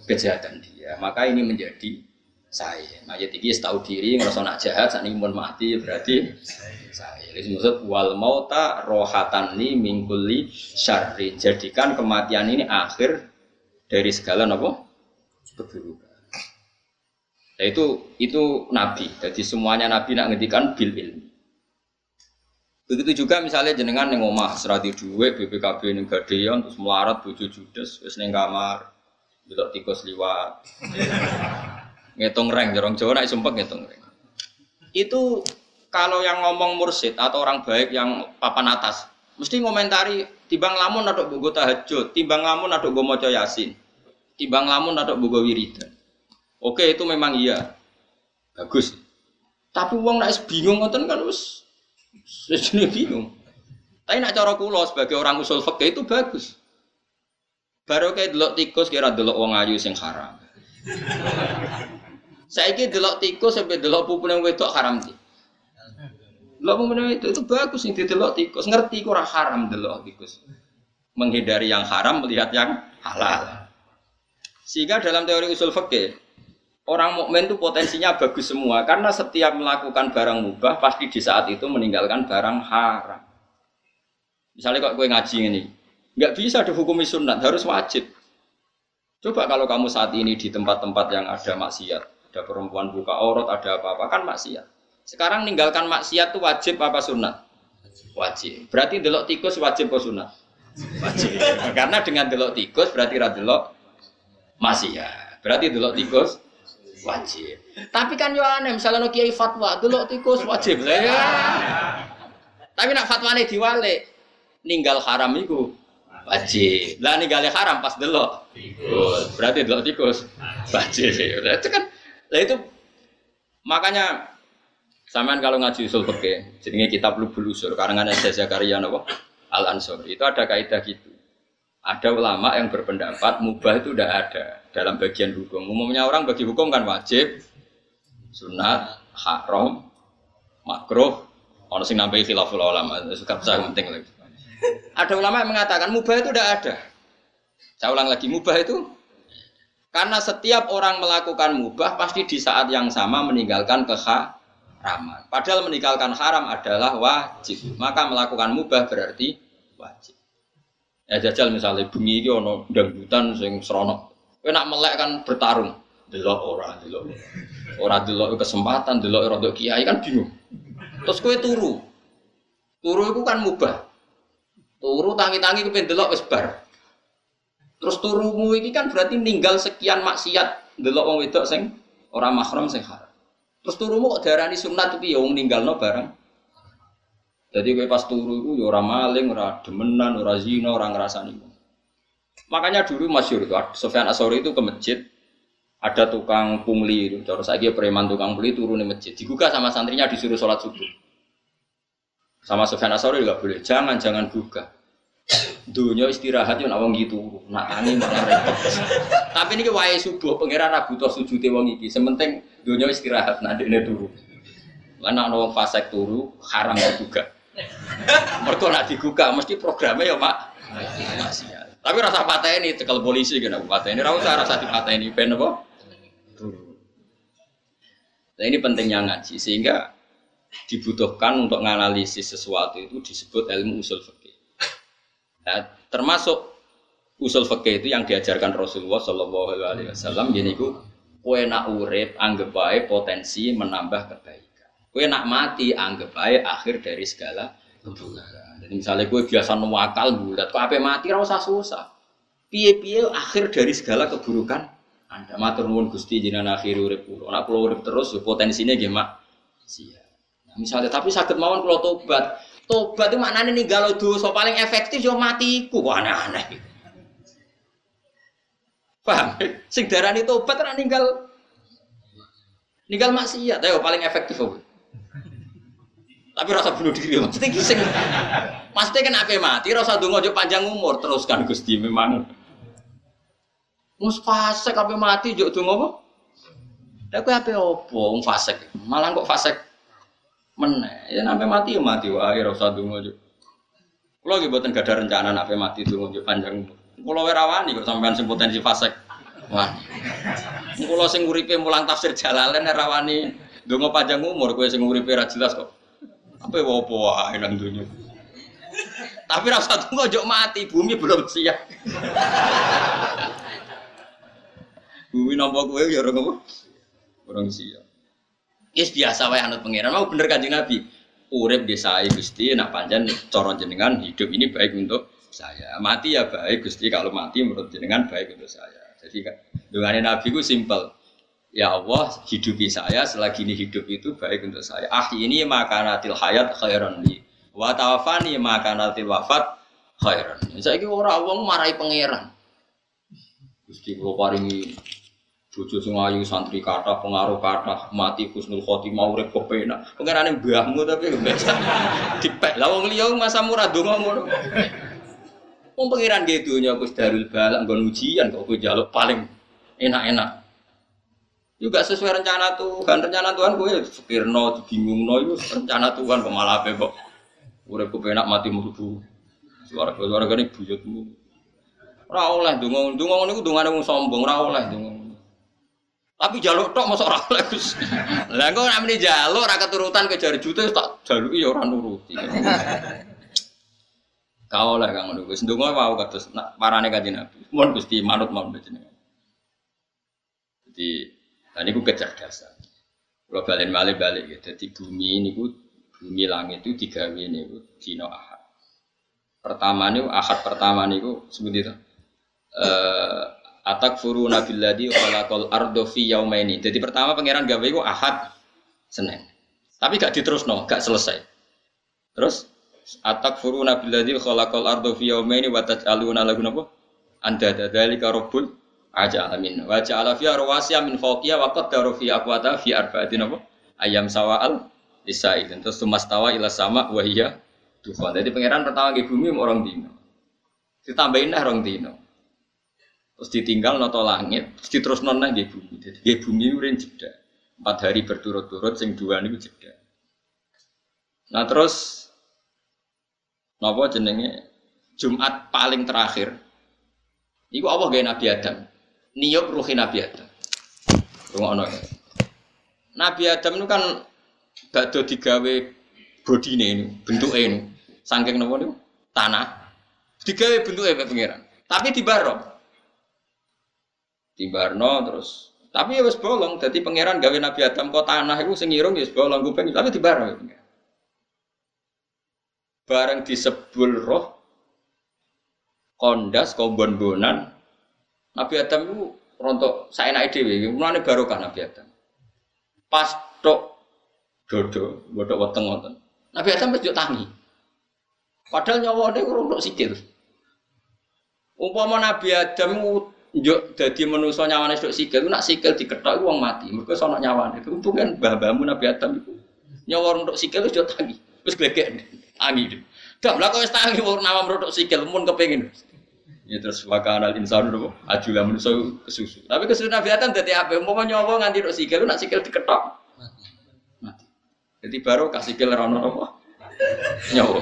kejahatan dia. Maka ini menjadi saya. Mayat ini tahu diri ngerasa nak jahat saat ini mau mati berarti saya. Jadi maksud wal mauta rohatan ni mingkuli syarri. Jadikan kematian ini akhir dari segala nopo keburukan. Nah, itu itu nabi. Jadi semuanya nabi nak ngendikan bil ilmi. Begitu juga misalnya jenengan yang omah serati duwe BPKB ning gadean terus melarat bojo judes wis ning kamar delok tikus liwat. ngitung reng jorong Jawa nak sumpah ngitung reng. Itu kalau yang ngomong mursid atau orang baik yang papan atas mesti ngomentari timbang lamun atau bogo tahajud, timbang lamun atau bogo maca yasin, timbang lamun atau bogo wiridan. Oke itu memang iya, bagus. Tapi uang nak bingung ngoten kan us, sejene bingung. Tapi nak cara kulo sebagai orang usul fakih itu bagus. Baru kayak delok tikus kira delok uang ayu sing haram. Saya kira delok tikus sampai delok pupune wedok haram sih. Delok pupune itu itu bagus nih delok tikus ngerti kurang haram delok tikus. Menghindari yang haram melihat yang halal. Sehingga dalam teori usul fikih orang mukmin itu potensinya bagus semua karena setiap melakukan barang mubah pasti di saat itu meninggalkan barang haram. Misalnya kok gue ngaji ini, nggak bisa dihukumi sunat, harus wajib. Coba kalau kamu saat ini di tempat-tempat yang ada maksiat, ada perempuan buka aurat, ada apa-apa, kan maksiat. Sekarang meninggalkan maksiat itu wajib apa sunat? Wajib. Berarti delok tikus wajib apa sunat? Wajib. Karena dengan delok tikus berarti radelok maksiat. Berarti delok tikus wajib. Tapi kan yo aneh, misalnya no kiai fatwa, dulu tikus wajib lah ya. Tapi nak fatwa nih diwale, ninggal haram itu wajib. Lah ninggal haram pas dulu. Berarti dulu tikus wajib. Itu kan, lah itu makanya Samaan kalau ngaji usul fikih, jadinya kitab Lubul Usul karangan Syekh Zakaria napa? Al Ansor. Itu ada kaidah gitu. Ada ulama yang berpendapat mubah itu tidak ada dalam bagian hukum. Umumnya orang bagi hukum kan wajib, sunat, haram, makruh, orang sing nambahi khilaful ulama, suka besar penting lagi. Ada ulama yang mengatakan mubah itu tidak ada. Saya ulang lagi, mubah itu karena setiap orang melakukan mubah pasti di saat yang sama meninggalkan keharaman. Padahal meninggalkan haram adalah wajib. Maka melakukan mubah berarti wajib. Ya jajal misalnya bengi iki ana dangdutan sing serono. Kowe nak melek kan bertarung. Delok ora, delok. Ora delok kesempatan, delok rodok kiai kan bingung. Terus kowe turu. Turu itu kan mubah. Turu tangi-tangi kepen delok wis bar. Terus turumu ini kan berarti ninggal sekian maksiat delok wong wedok sing ora mahram sing haram. Terus turumu kok darani sunat iki ya wong ninggalno bareng jadi gue pas turu itu ya orang maling, orang demenan, orang zina, orang ngerasani. Makanya dulu masyur itu, Sofyan Asori itu ke masjid, ada tukang pungli terus lagi preman tukang pungli turun di masjid, dibuka sama santrinya disuruh sholat subuh. Sama Sofyan Asori juga boleh, jangan jangan buka. Dunia istirahat yo nak wong gitu, nak tani malah repot. Tapi ini wae subuh pangeran Abu Tos sujute wong iki, sementing dunia istirahat nak ini turu. Lan ana fasek turu haram juga. Mereka nak digugah mesti programnya ya Pak maksiat. Tapi rasa patah ini tekel polisi kena patah ini rasa rasa di patah ini pen apa? Nah ini pentingnya ngaji sehingga dibutuhkan untuk menganalisis sesuatu itu disebut ilmu usul fikih. Nah, termasuk usul fikih itu yang diajarkan Rasulullah Shallallahu Alaihi Wasallam. Jadi itu kue nak urip anggap baik potensi menambah kebaikan. Kue nak mati anggap baik akhir dari segala keburukan. Misalnya kue biasa nuwakal bulat, kue apa mati rasa susah. Piye-piye akhir dari segala keburukan anda matur nuwun Gusti jinan akhir urip kula. Nek kula urip terus ya potensinya mak sia. Nah, misalnya tapi sakit mawon kula tobat. Tobat itu maknanya ninggal dosa paling efektif yo matiku kok aneh-aneh. Paham? Sing darani tobat ora ninggal ninggal maksiat ayo paling efektif apa? Tapi rasa bunuh diri maksudnya sing Pasti kan apa mati rasa donga panjang umur teruskan Gusti memang Mus fasek kabeh mati juk donga apa? Lah kowe ape opo wong fasek? Malah kok fasek meneh. Ya sampe mati ya mati wae ora usah donga juk. Kula nggih mboten gadah rencana nek mati donga juk panjang umur. Kula ora wani kok sampean sing potensi fasek. Wani. Kula sing uripe mulang tafsir Jalalain ora wani donga panjang umur kowe sing uripe kok. Apa opo wae nang dunya. Tapi rasa tunggu jok mati, bumi belum siap. Bumi nampak kowe ya orang apa? Orang siap. Yes biasa wae anut pangeran. Mau bener kanjeng Nabi. Urip desa Gusti nak panjang coron jenengan hidup ini baik untuk saya. Mati ya baik Gusti kalau mati menurut jenengan baik untuk saya. Jadi dengan Nabi ku simpel. Ya Allah, hidupi saya selagi ini hidup itu baik untuk saya. Ah ini makanatil hayat khairan li. Wa tawafani makanatil wafat khairan. Saya ini orang wong marahi pangeran. Gusti kula paringi bojo sing ayu santri kata pengaruh kata mati husnul khotimah urip kepenak pengenane mbahmu tapi biasa dipek lah wong liya masa murah donga ngono wong pengiran ge donya Gus Darul Balak nggon ujian kok kowe njaluk paling enak-enak juga sesuai rencana Tuhan rencana Tuhan kowe fikirno dibingungno itu rencana Tuhan kok malah ape kok urip kepenak mati mlebu suara suara gane buyutmu ora oleh donga donga ngono iku dongane wong sombong ora oleh donga tapi jaluk tok mosok ora Gus. Lah nek meni jaluk ora keturutan ke jari juta tak jaluki ya ora nuruti. Kau lah kang ngono Gus. Ndonga mau kados parane kanjeng Nabi. Gusti manut mau jenengan. Jadi tadi ku kecerdasan. Kalau balik balik balik ya. Jadi bumi ini ku bumi langit itu digawe ini ku dino ahad. Pertama nih ahad pertama nih ku sebut itu. Eh Atak furu nabiladi khalaqal ardo fi yaumaini. Jadi pertama pangeran gawe iku Ahad Senin. Tapi gak diterusno, gak selesai. Terus atak furu nabiladi khalaqal ardo fi yaumaini wa taj'aluna lahu napa? Anda dzalika rabbul aja alamin. Wa ja'ala fiha rawasiya min fawqiha wa qaddara fi aqwata fi arba'atin apa? Ayam sawal lisaidin. Terus tumastawa ila sama wa hiya dufan. Jadi pangeran pertama ke bumi orang dino. Ditambahin lah orang dino terus ditinggal noto langit, terus terus nona di bumi. Jadi di bumi urin jeda. Empat hari berturut-turut, sing dua ini jeda. Nah terus, nopo jenenge Jumat paling terakhir. Iku Allah gaya Nabi Adam. Niup ruhi Nabi Adam. Rumah ya. Nabi Adam itu kan bakdo digawe bodine ini, bentuknya ini. Saking nopo ini, tanah. Digawe bentuknya pengiran. Tapi di barok Timbarno terus tapi ya wis bolong jadi pangeran gawe Nabi Adam kok tanah itu sing irung ya wis bolong kuping tapi dibarno ya bareng disebul roh kondas kombon-bonan Nabi Adam itu rontok naik dewi mulane barokah Nabi Adam pas tok dodo bodoh weteng wonten Nabi Adam wis tangi padahal nyawa dia kurang sikil umpama Nabi Adam Njuk dadi manusa nyawane sik sikil, nak sikil diketok wong mati. Mergo sono nyawane. Untung kan mbah-mbahmu Nabi Adam iku. Nyawa untuk sikil wis tangi. Wis glegek tangi. Dah lah kok wis tangi wong nama meruduk sikil mun kepengin. Ya terus wakana insan lho ajulah manusa kesusu. Tapi kesusu Nabi Adam dadi apa? Umpama nyawa nganti untuk sikil nak sikil diketok mati. Jadi baru kasih sikil ra ono apa? Nyawa.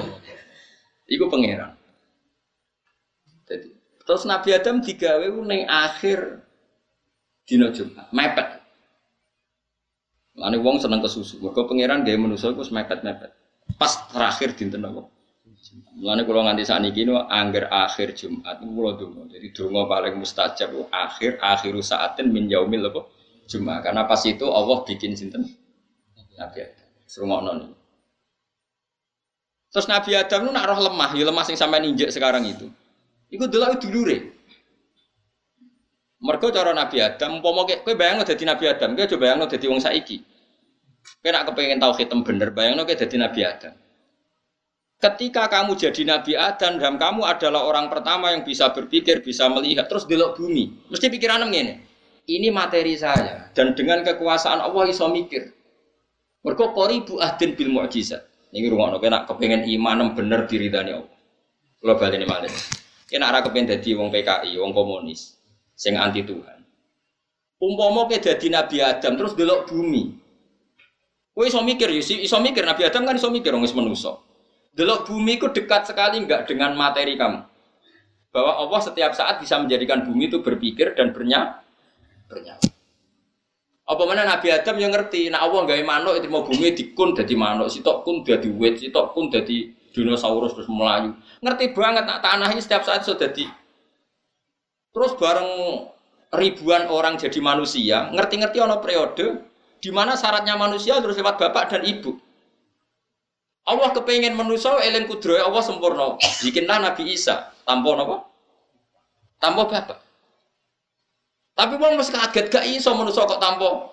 Iku pangeran. Terus Nabi Adam digawe ning akhir dina Jumat, mepet. Lani wong seneng kesusu. Mergo pangeran gawe manusa iku mepet-mepet. Pas terakhir dinten apa? Mulane kula nganti sakniki niku angger akhir Jumat kula donga. Jadi donga paling mustajab akhir akhiru saatin min yaumil apa? Jumat. Karena pas itu Allah bikin sinten? Nabi Adam. Serungokno nih. Terus Nabi Adam itu nak roh lemah, ya lemah sing sampai injek sekarang itu. Iku delok dulure. Mergo cara Nabi Adam, umpama kowe bayangno dadi Nabi Adam, kowe coba bayangno dadi wong saiki. Kowe nak kepengin hitam bener, bayangno kowe dadi Nabi Adam. Ketika kamu jadi Nabi Adam dan kamu adalah orang pertama yang bisa berpikir, bisa melihat, terus delok bumi, mesti pikiran ngene. Ini materi saya dan dengan kekuasaan Allah iso mikir. Mergo qoribu ahdin bil mukjizat. Ini rumah kowe nak kepengen iman bener diridani Allah. Kula baleni. Yen nak ora kepengen dadi wong PKI, wong komunis, sing anti Tuhan. Umpama ke dadi Nabi Adam terus delok bumi. Kowe iso mikir ya, mikir Nabi Adam kan iso mikir wong wis manusa. Delok bumi itu dekat sekali enggak dengan materi kamu. Bahwa Allah setiap saat bisa menjadikan bumi itu berpikir dan bernya bernyawa. Apa mana Nabi Adam yang ngerti, nah Allah gawe manuk itu mau bumi dikun jadi manuk, sitok kun jadi wet, sitok kun jadi dinosaurus terus melayu. Ngerti banget nak tanah ini setiap saat sudah di Terus bareng ribuan orang jadi manusia, ngerti-ngerti ono periode di mana syaratnya manusia terus lewat bapak dan ibu. Allah kepengen manusia eling kudroy Allah sempurna. Bikinlah Nabi Isa tanpa apa? Tanpa bapak. Tapi wong mesti kaget gak iso manusia kok tanpa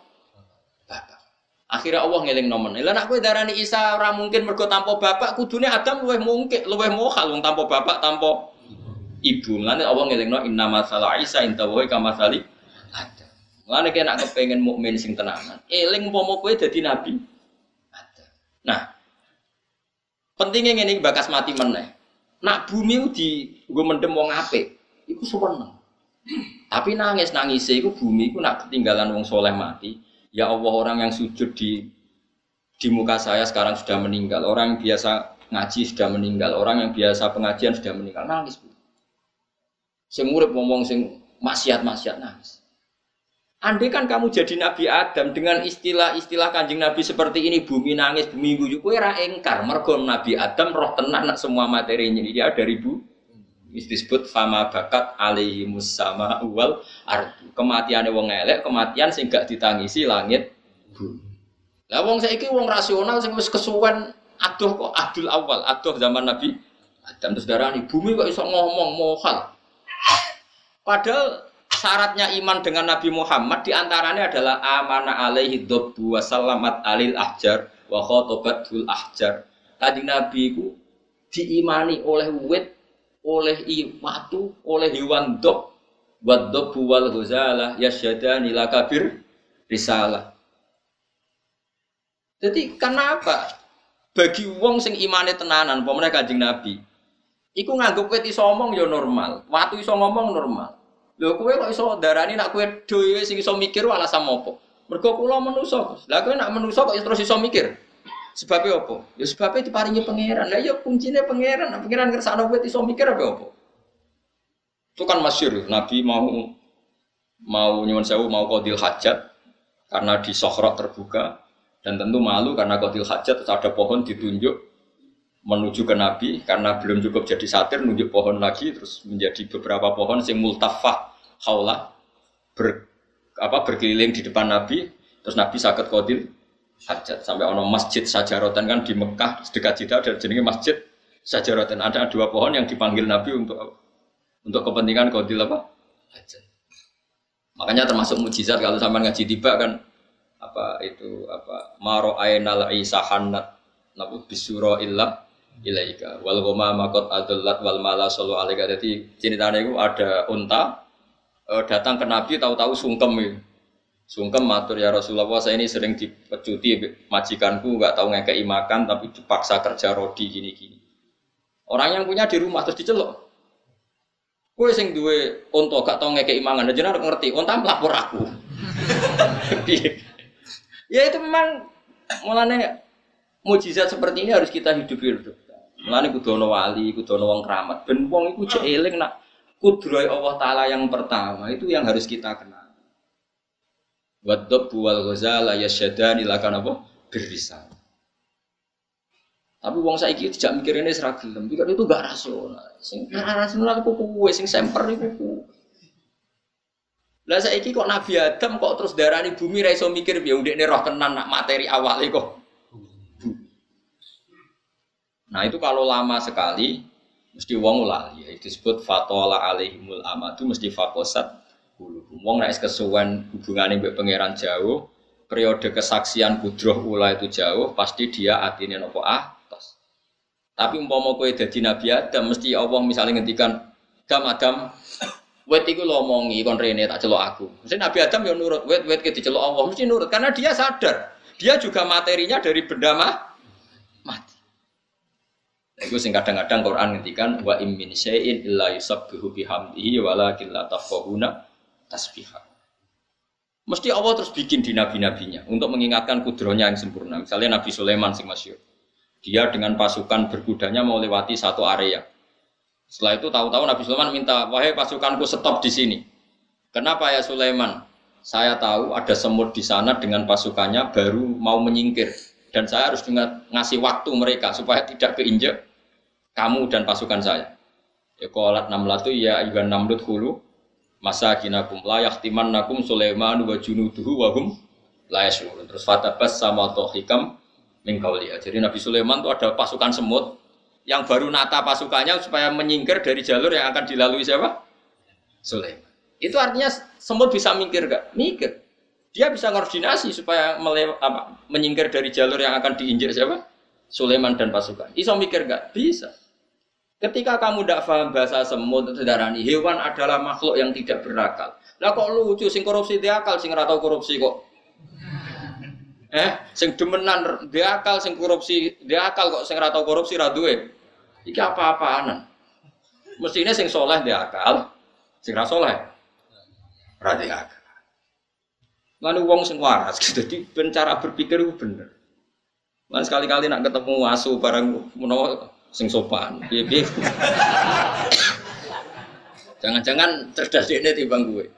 bapak. Akhirnya Allah ngeling nomen. Lah nak kowe darani Isa ora mungkin mergo tanpa bapak, kudune Adam luwih mungkin, luwih mohal wong tanpa bapak, tanpa ibu. Mulane Allah ngelingno inna masalah Isa inta wa kama sali ada. Mulane kena kepengen mukmin sing tenanan. Eling umpama kowe dadi nabi. Ada. Nah, pentingnya ini bakas mati meneh. Nak bumi di gue mendem wong apik, iku seneng. Tapi nangis nangis iku bumi iku nak ketinggalan wong soleh mati. Ya Allah orang yang sujud di di muka saya sekarang sudah meninggal. Orang yang biasa ngaji sudah meninggal. Orang yang biasa pengajian sudah meninggal. Nangis bu. Sing urip ngomong sing maksiat-maksiat nangis. Andai kan kamu jadi Nabi Adam dengan istilah-istilah kanjeng Nabi seperti ini bumi nangis bumi guyu kue engkar. Mergo Nabi Adam roh tenang nak semua materinya. Dia dari bu disebut fama bakat alaihi musama wal ardu. Kematian wong elek kematian sing gak ditangisi langit lah wong saiki wong rasional sing wis kesuwen aduh kok adul awal aduh zaman Nabi Adam. Terus darani bumi kok iso ngomong mohal? Padahal syaratnya iman dengan Nabi Muhammad di antaranya adalah amana alaihi dobbu wa salamat alil ahjar wa khotobatul ahjar. Tadi Nabi itu diimani oleh wit, oleh watu, oleh hewan dob, buat dobbu wal ghuzalah yasyadani la kabir risalah. Jadi kenapa? Bagi wong sing imane tenanan, pemenang kanjeng Nabi, Iku nganggep kowe iso ngomong ya normal, watu iso ngomong normal. Lho kowe kok iso darani nak kowe dhewe sing iso mikir alasan apa? Mergo kula Gus. Lah kowe nak manusa kok terus iso mikir? Sebabnya apa? Ya sebabnya diparingi pangeran. Lah ya kuncinya pangeran. Nah, pangeran ngersakno kowe iso mikir apa apa? Itu kan masyur, Nabi mau mau nyuwun sewu mau kodil hajat karena di sohrok terbuka dan tentu malu karena kodil hajat terus ada pohon ditunjuk menuju ke Nabi karena belum cukup jadi satir nunjuk pohon lagi terus menjadi beberapa pohon yang multafah haula ber, apa berkeliling di depan Nabi. Terus Nabi sakit kodil hajat sampai ono masjid sajarotan kan di Mekah dekat Jeddah dan jenenge masjid sajarotan ada dua pohon yang dipanggil Nabi untuk untuk kepentingan kodil apa? Hajat. Makanya termasuk mujizat kalau sampai ngaji tiba kan apa itu apa maro ainal isahanat nabu bisuro illah ilaika. Wal goma makot adullat wal mala solo alaika. Jadi ceritanya itu ada unta uh, datang ke Nabi tahu-tahu sungkem itu. Sungkem matur ya Rasulullah saya ini sering dipecuti majikanku nggak tahu ngekei makan tapi dipaksa kerja rodi gini-gini. Orang yang punya di rumah terus dicelok Kue sing duwe unta gak tau ngekei mangan, jenengan ngerti, unta melapor aku. ya itu memang mulanya mujizat seperti ini harus kita hidupi hidup. Mulane kudu ana wali, kudu ana wong keramat. Ben wong iku cek eling nak kudroy Allah Ta'ala yang pertama itu yang harus kita kenal. Wadab wal ghazala yasyadani lakan apa? Berisan. Tapi wong saiki tidak mikirin ini seragam, pikir itu gak rasional. Sing rasional itu kuwe, sing semper itu kuwe. Lah saiki kok Nabi Adam kok terus darani bumi ra iso mikir ya ndekne roh tenan nak materi awalnya kok. Nah itu kalau lama sekali mesti wong lali ya disebut fatola alaihimul amadu mesti fakosat kulubum. Wong nek kesuwen hubungane mbek pangeran jauh, periode kesaksian kudroh ula itu jauh, pasti dia atine nopo atas. Tapi umpama kowe dadi Nabi Adam mesti Allah misalnya ngendikan Adam Adam Wet iku lomongi kon rene tak celok aku. Mesti Nabi Adam yang nurut, wet wet ke dicelok Allah mesti nurut karena dia sadar. Dia juga materinya dari benda mah. Nah, itu sing kadang-kadang Quran ngendikan wa im min syai'in illa yusabbihu bihamdihi walakin la tafqahuna tasbihah. Mesti Allah terus bikin di nabi-nabinya untuk mengingatkan kudronya yang sempurna. Misalnya Nabi Sulaiman sing masyur. Dia dengan pasukan berkudanya mau lewati satu area setelah itu tahu-tahu Nabi Sulaiman minta, wahai pasukanku stop di sini. Kenapa ya Sulaiman? Saya tahu ada semut di sana dengan pasukannya baru mau menyingkir dan saya harus dengan ngasih waktu mereka supaya tidak keinjak kamu dan pasukan saya. Ya qalat namlatu ya ayuhan namlut hulu masa kinakum la nakum Sulaiman wa junuduhu wa hum la Terus fatabas sama tohikam min Jadi Nabi Sulaiman itu ada pasukan semut yang baru nata pasukannya supaya menyingkir dari jalur yang akan dilalui siapa? Sulaiman. Itu artinya semut bisa mikir gak? Mikir. Dia bisa koordinasi supaya melew, apa, menyingkir dari jalur yang akan diinjak siapa? Sulaiman dan pasukan. Iso mikir gak? Bisa. Ketika kamu tidak paham bahasa semut, saudara hewan adalah makhluk yang tidak berakal. Lah kok lucu, sing korupsi dia akal, sing ratau korupsi kok. Eh, sing demenan dia akal, sing korupsi dia akal kok, sing ratau korupsi raduwe. Iki apa-apaan. Mestinya sing soleh dia akal, sing ra soleh akal. Lalu wong sing waras, jadi cara berpikir itu bener. Lan sekali-kali nak ketemu asu barang menawa sing sopan, piye Jangan-jangan cerdas ini timbang gue.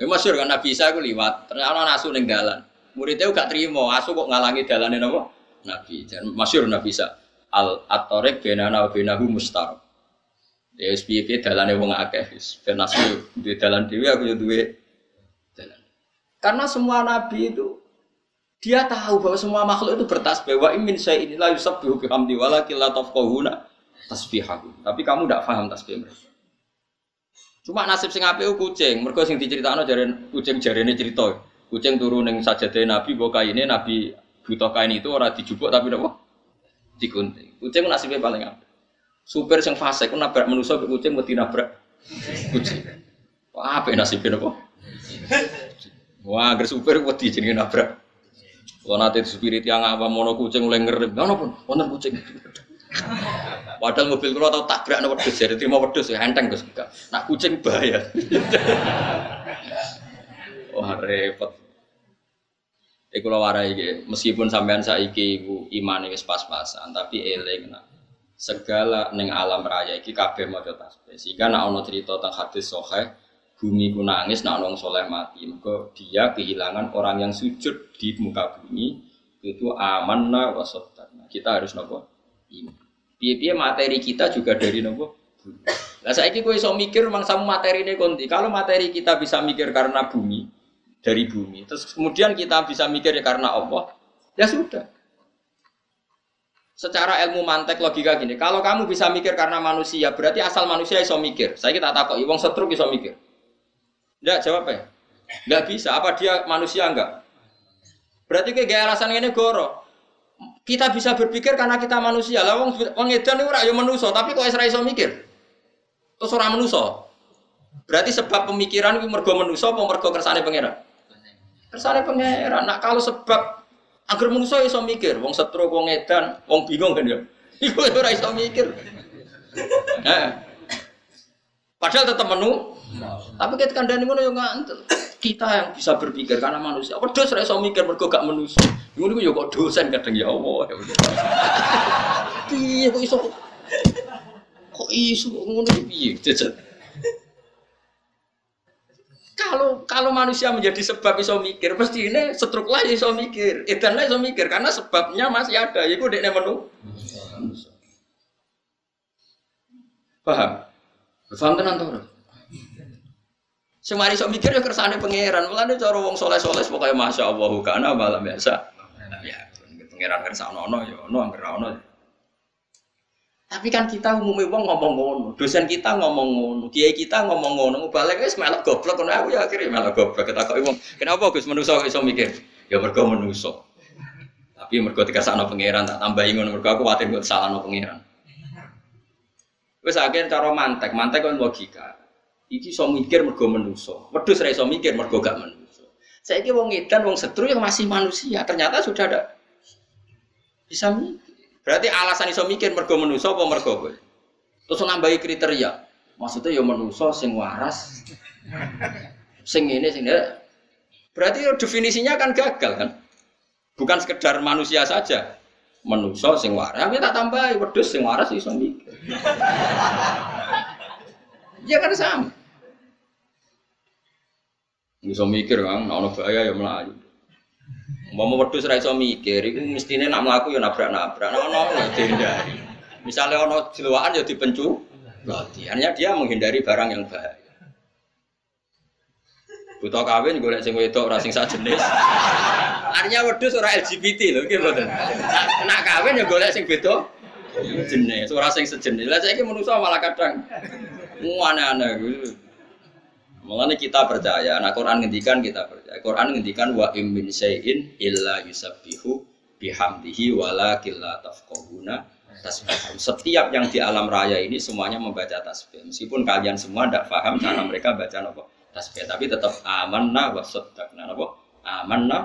Ya masyur kan Nabi Isa aku liwat, ternyata asu ning dalan. Muridnya gak terima, asu kok ngalangi dalane napa? Nabi. Dan masyur Nabi Isa al atorek benana benahu mustar. Ya wis piye dalane wong akeh ben asu duwe dalan dhewe aku yo duwe. Karena semua nabi itu dia tahu bahwa semua makhluk itu bertasbih wa imin saya inilah yusabbihu bihamdi walakin la tafqahuna tasbihahu. Tapi kamu tidak paham tasbih mereka. Cuma nasib sing apik kucing, mergo sing diceritakno jaren kucing jarene cerita. Kucing turun ning sajade Nabi mbok kaine Nabi butuh kain itu ora dijupuk tapi napa? digunting. Kucing nasibnya paling apa? Supir yang fase, aku nabrak manusia ke kucing, mesti nabrak kucing. Wah, apa nasibnya apa? Wah, agar supir wedi jadi nabrak. Kalau nanti spirit yang apa mono kucing mulai ngerem, nggak pun, wonten kucing. Padahal mobil kalau tau tabrak nopo wedhus, jadi terima wedhus ya enteng Gus. Nak kucing bahaya. Wah, repot. Iku lho warai iki, meskipun sampean saiki iku imane wis pas-pasan, tapi eling nak segala ning alam raya iki kabeh maca tasbih. Sehingga nek ana cerita tentang hadis sahih, bumi ku nangis nek wong soleh mati. Mergo dia kehilangan orang yang sujud di muka bumi itu amanna wa saddaqna. Kita harus nopo? Piye-piye materi kita juga dari nopo? Lah saiki kowe iso mikir mangsamu materine konti. Kalau materi kita bisa mikir karena bumi, dari bumi. Terus kemudian kita bisa mikir ya karena Allah, ya sudah. Secara ilmu mantek logika gini, kalau kamu bisa mikir karena manusia, berarti asal manusia iso mikir. Saya kita takut, wong setruk iso mikir. Enggak jawab ya? Enggak bisa. Apa dia manusia enggak? Berarti kayak gaya alasan ini goro. Kita bisa berpikir karena kita manusia. Lah wong wong edan ora ya manusia, tapi kok Israel iso mikir? Terus orang manusia. Berarti sebab pemikiran itu mergo manusia apa mergo kersane pangeran? Kersane pangeran. Nak kalau sebab agar manusia iso mikir, wong setro, wong edan, wong bingung kan ya. Iku ora iso mikir. Nah. Padahal tetap menu. Tapi kita kandani ngono yang ngantel. Kita yang bisa berpikir karena manusia. Apa dosa iso mikir mergo gak manusia. Ngono yo kok dosen kadang ya Allah. Piye kok iso kok iso ngono piye? Jajan. Kalau kalau manusia menjadi sebab iso mikir, pasti ini setruk lah iso mikir, edan lah iso mikir karena sebabnya masih ada. Iku dekne menu. Paham? Paham tenan to? Semari iso mikir ya kersane pangeran. Mulane cara wong soleh-soleh pokoke masyaallah kana malam biasa. Ya, pangeran kersane ono ya ono anggere ono. Tapi kan kita umumnya wong ngomong ngono, dosen kita ngomong ngono, kiai kita ngomong ngono, balik wis melok goblok ngono aku ya akhirnya melok goblok ketakoki wong. Kenapa Gus manusa iso mikir? Ya mergo manusa. Tapi mergo dikasakno pangeran tak tambahi ngono mergo aku kuwatir kok salahno pangeran. Wis akhirnya cara mantek, mantek kan logika. Iki iso mikir mergo manusa. Wedhus ra iso mikir mergo gak manusa. Saiki wong edan wong setru yang masih manusia, ternyata sudah ada bisa mikir. Berarti alasan iso mikir mergo menuso apa mergo kowe? Terus nambahi kriteria. Maksudnya ya menuso sing waras. Sing ini sing ini. Berarti ya definisinya kan gagal kan? Bukan sekedar manusia saja. Menuso sing waras, tapi tak tambahi wedhus sing waras iso mikir. ya kan sama. Iso mikir kan, ana bahaya ya melayu. Mau mau wedhus ra mikir, iku mestine nak mlaku ya nabrak-nabrak. Nah, ono ya dihindari. Misalnya ono jeluaan ya dipencu. Berarti artinya dia menghindari barang yang bahaya. Buta kawin golek sing wedok ora sing jenis. Artinya wedhus ora LGBT lho, nggih mboten. Nak kawin ya golek sing beda jenis, ora sing sejenis. Lah saiki manusa malah kadang aneh-aneh Mengenai kita percaya, nah Quran ngendikan kita percaya. Quran ngendikan wa im min syai'in illa yusabbihu bihamdihi walakin la tafqahuna tasbih. Setiap yang di alam raya ini semuanya membaca tasbih. Meskipun kalian semua tidak paham cara mereka baca apa tasbih, tapi tetap amanna wa saddaqna apa? Amanna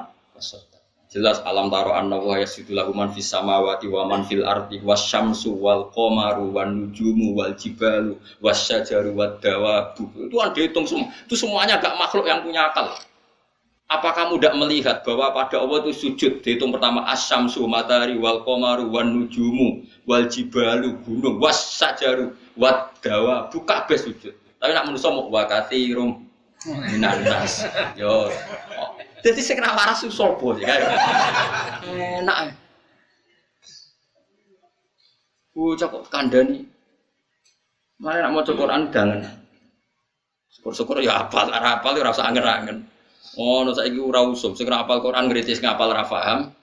Jelas alam taro anna wa yasidu lahu man fis samawati wa man fil ardi wasyamsu wal qamaru wan nujumu wal jibalu wasyajaru wad dawabu. Itu kan dihitung semua. Itu semuanya gak makhluk yang punya akal. Apa kamu tidak melihat bahwa pada Allah itu sujud dihitung pertama asyamsu matahari wal qamaru wan nujumu wal jibalu gunung wasyajaru wad dawabu kabeh sujud. Tapi nak manusia mau wakati minanas. Yo jadi saya kena waras sih kan? Enak. Uh, cokok kandani. Mana nak mau Quran jangan. Syukur-syukur ya apal, ora apal ya rasa angen-angen. Oh, no saiki ora usum, sing apal Quran ngritis ngapal ora paham.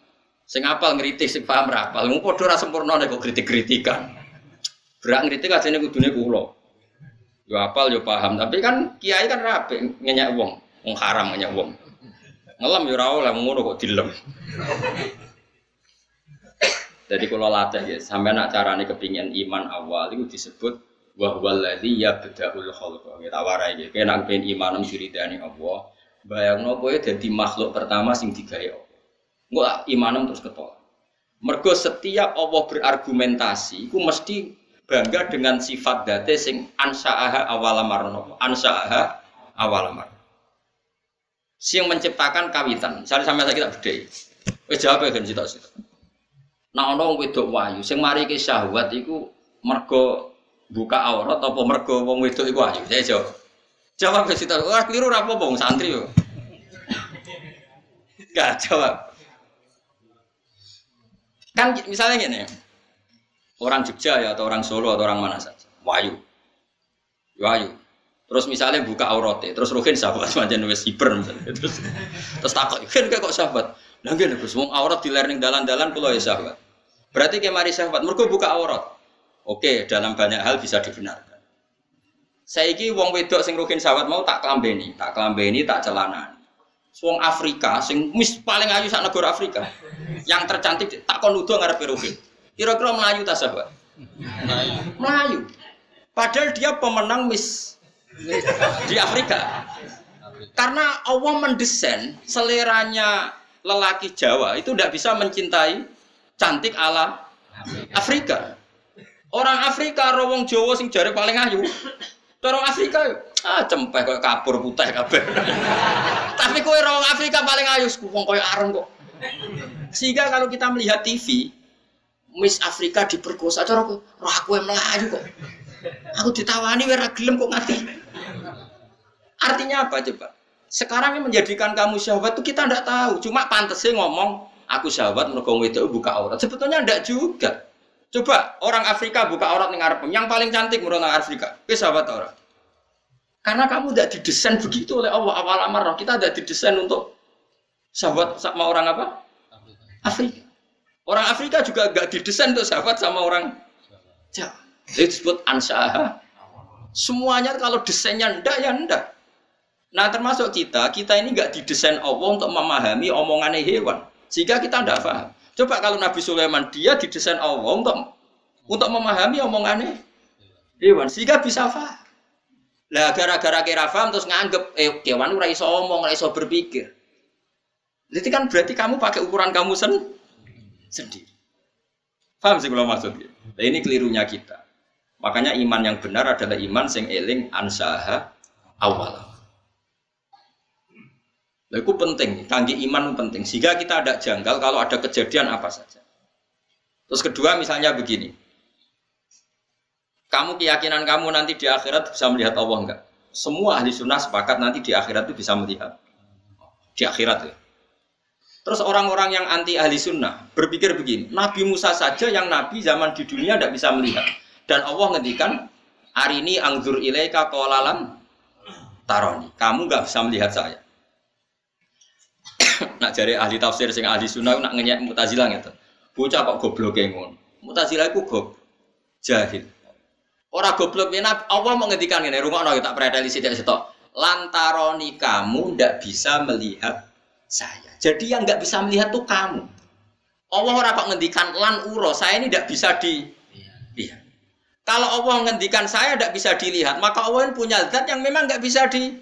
Sing apal ngritis sing paham ora apal. Mu padha ora sempurna nek kok kritik-kritikan. Berak ngritik ajene kudune kula. Yo apal yo paham, tapi kan kiai kan rapi ngenyak wong, wong haram ngenyak wong. Ngelam ya ora oleh ngono kok dilem. Jadi kalau latih ya, sampai nak carane kepingin iman awal itu disebut wahwal ladzi yabda'ul khalqa. Kita warai ya, kena pengen iman diridani Allah. Bayangno kowe dadi makhluk pertama sing digawe Allah. Enggak imanem terus ketolak. Mergo setiap Allah berargumentasi, ku mesti bangga dengan sifat date sing ansaaha awalamarno, ansaaha awalamar yang menciptakan kawitan. Misalnya sampai saya kita bedai. Wis jawab ya kan cita cita. Nah ono wedok wahyu, sing mari ke syahwat iku mergo buka aurat apa mergo wong wedok iku wahyu. Saya jawab. Jawab ke cita. Wah keliru apa wong santri yo. Gak jawab. Kan misalnya gini, orang Jogja ya atau orang Solo atau orang mana saja, wahyu, wahyu. Terus misalnya buka auratnya, terus Ruhin sahabat macam nulis hiper misalnya. Terus terus takut, kan kok sahabat. Lah nggih Gus, wong aurat di learning dalan-dalan kula ya sahabat. Berarti kayak mari sahabat, mergo buka aurat. Oke, dalam banyak hal bisa dibenarkan. Saiki wong wedok sing Ruhin sahabat mau tak klambeni, tak klambeni, tak celana. Wong Afrika sing mis paling ayu sak negara Afrika. Yang tercantik tak kon nuduh ngarep Ruhin. Kira-kira Melayu tak sahabat? Melayu. Melayu. Padahal dia pemenang Miss di Afrika. Karena Allah mendesain seleranya lelaki Jawa itu tidak bisa mencintai cantik ala Afrika. Orang Afrika rawong Jawa sing jari paling ayu. Orang Afrika ah cempeh kok kapur putih kabeh. Tapi kowe rawong Afrika paling ayu wong koyo areng kok. Sehingga kalau kita melihat TV Miss Afrika diperkosa cara aku, roh aku yang melayu kok. Aku ditawani ora gelem kok ngerti. Artinya apa coba? Sekarang yang menjadikan kamu syahwat itu kita tidak tahu. Cuma pantasnya ngomong aku syahwat mergo itu buka aurat. Sebetulnya tidak juga. Coba orang Afrika buka aurat ning ngarep. Yang paling cantik menurut orang Afrika. Wis syahwat aurat. Karena kamu tidak didesain begitu oleh Allah awal amarah. Kita tidak didesain untuk sahabat sama orang apa? Afrika. Orang Afrika juga gak didesain untuk sahabat sama orang Jawa. Itu disebut ansaha. Semuanya kalau desainnya ndak ya ndak. Nah termasuk kita, kita ini gak didesain Allah untuk memahami omongannya hewan. Sehingga kita ndak paham. Coba kalau Nabi Sulaiman, dia didesain Allah untuk untuk memahami omongannya hewan. Sehingga bisa paham. Lah gara-gara kira paham terus nganggep, eh kewan ora iso omong, ora iso berpikir. Jadi kan berarti kamu pakai ukuran kamu sendiri sendiri. Paham sih kalau maksudnya? Nah, ini kelirunya kita. Makanya iman yang benar adalah iman sing eling ansaha awal. Nah, itu penting, kangge iman penting. Sehingga kita ada janggal kalau ada kejadian apa saja. Terus kedua misalnya begini. Kamu keyakinan kamu nanti di akhirat bisa melihat Allah enggak? Semua ahli sunnah sepakat nanti di akhirat itu bisa melihat. Di akhirat ya. Terus orang-orang yang anti ahli sunnah berpikir begini, Nabi Musa saja yang Nabi zaman di dunia tidak bisa melihat. Dan Allah ngendikan, hari ini angzur ilaika kolalam taroni. Kamu nggak bisa melihat saya. nak jari ahli tafsir sing ahli sunnah nak ngenyek mutazilah gitu. Bocah kok goblok ngono. Mutazilah iku goblok. Jahil. Orang goblok ini Allah mau ngendikan ini, rumah tak tidak sitok. Lantaroni kamu ndak bisa melihat saya. Jadi yang nggak bisa melihat tuh kamu. Allah orang kok ngendikan lan uro, saya ini tidak bisa di iya. Kalau Allah ngendikan saya tidak bisa dilihat, maka Allah punya zat yang memang nggak bisa di.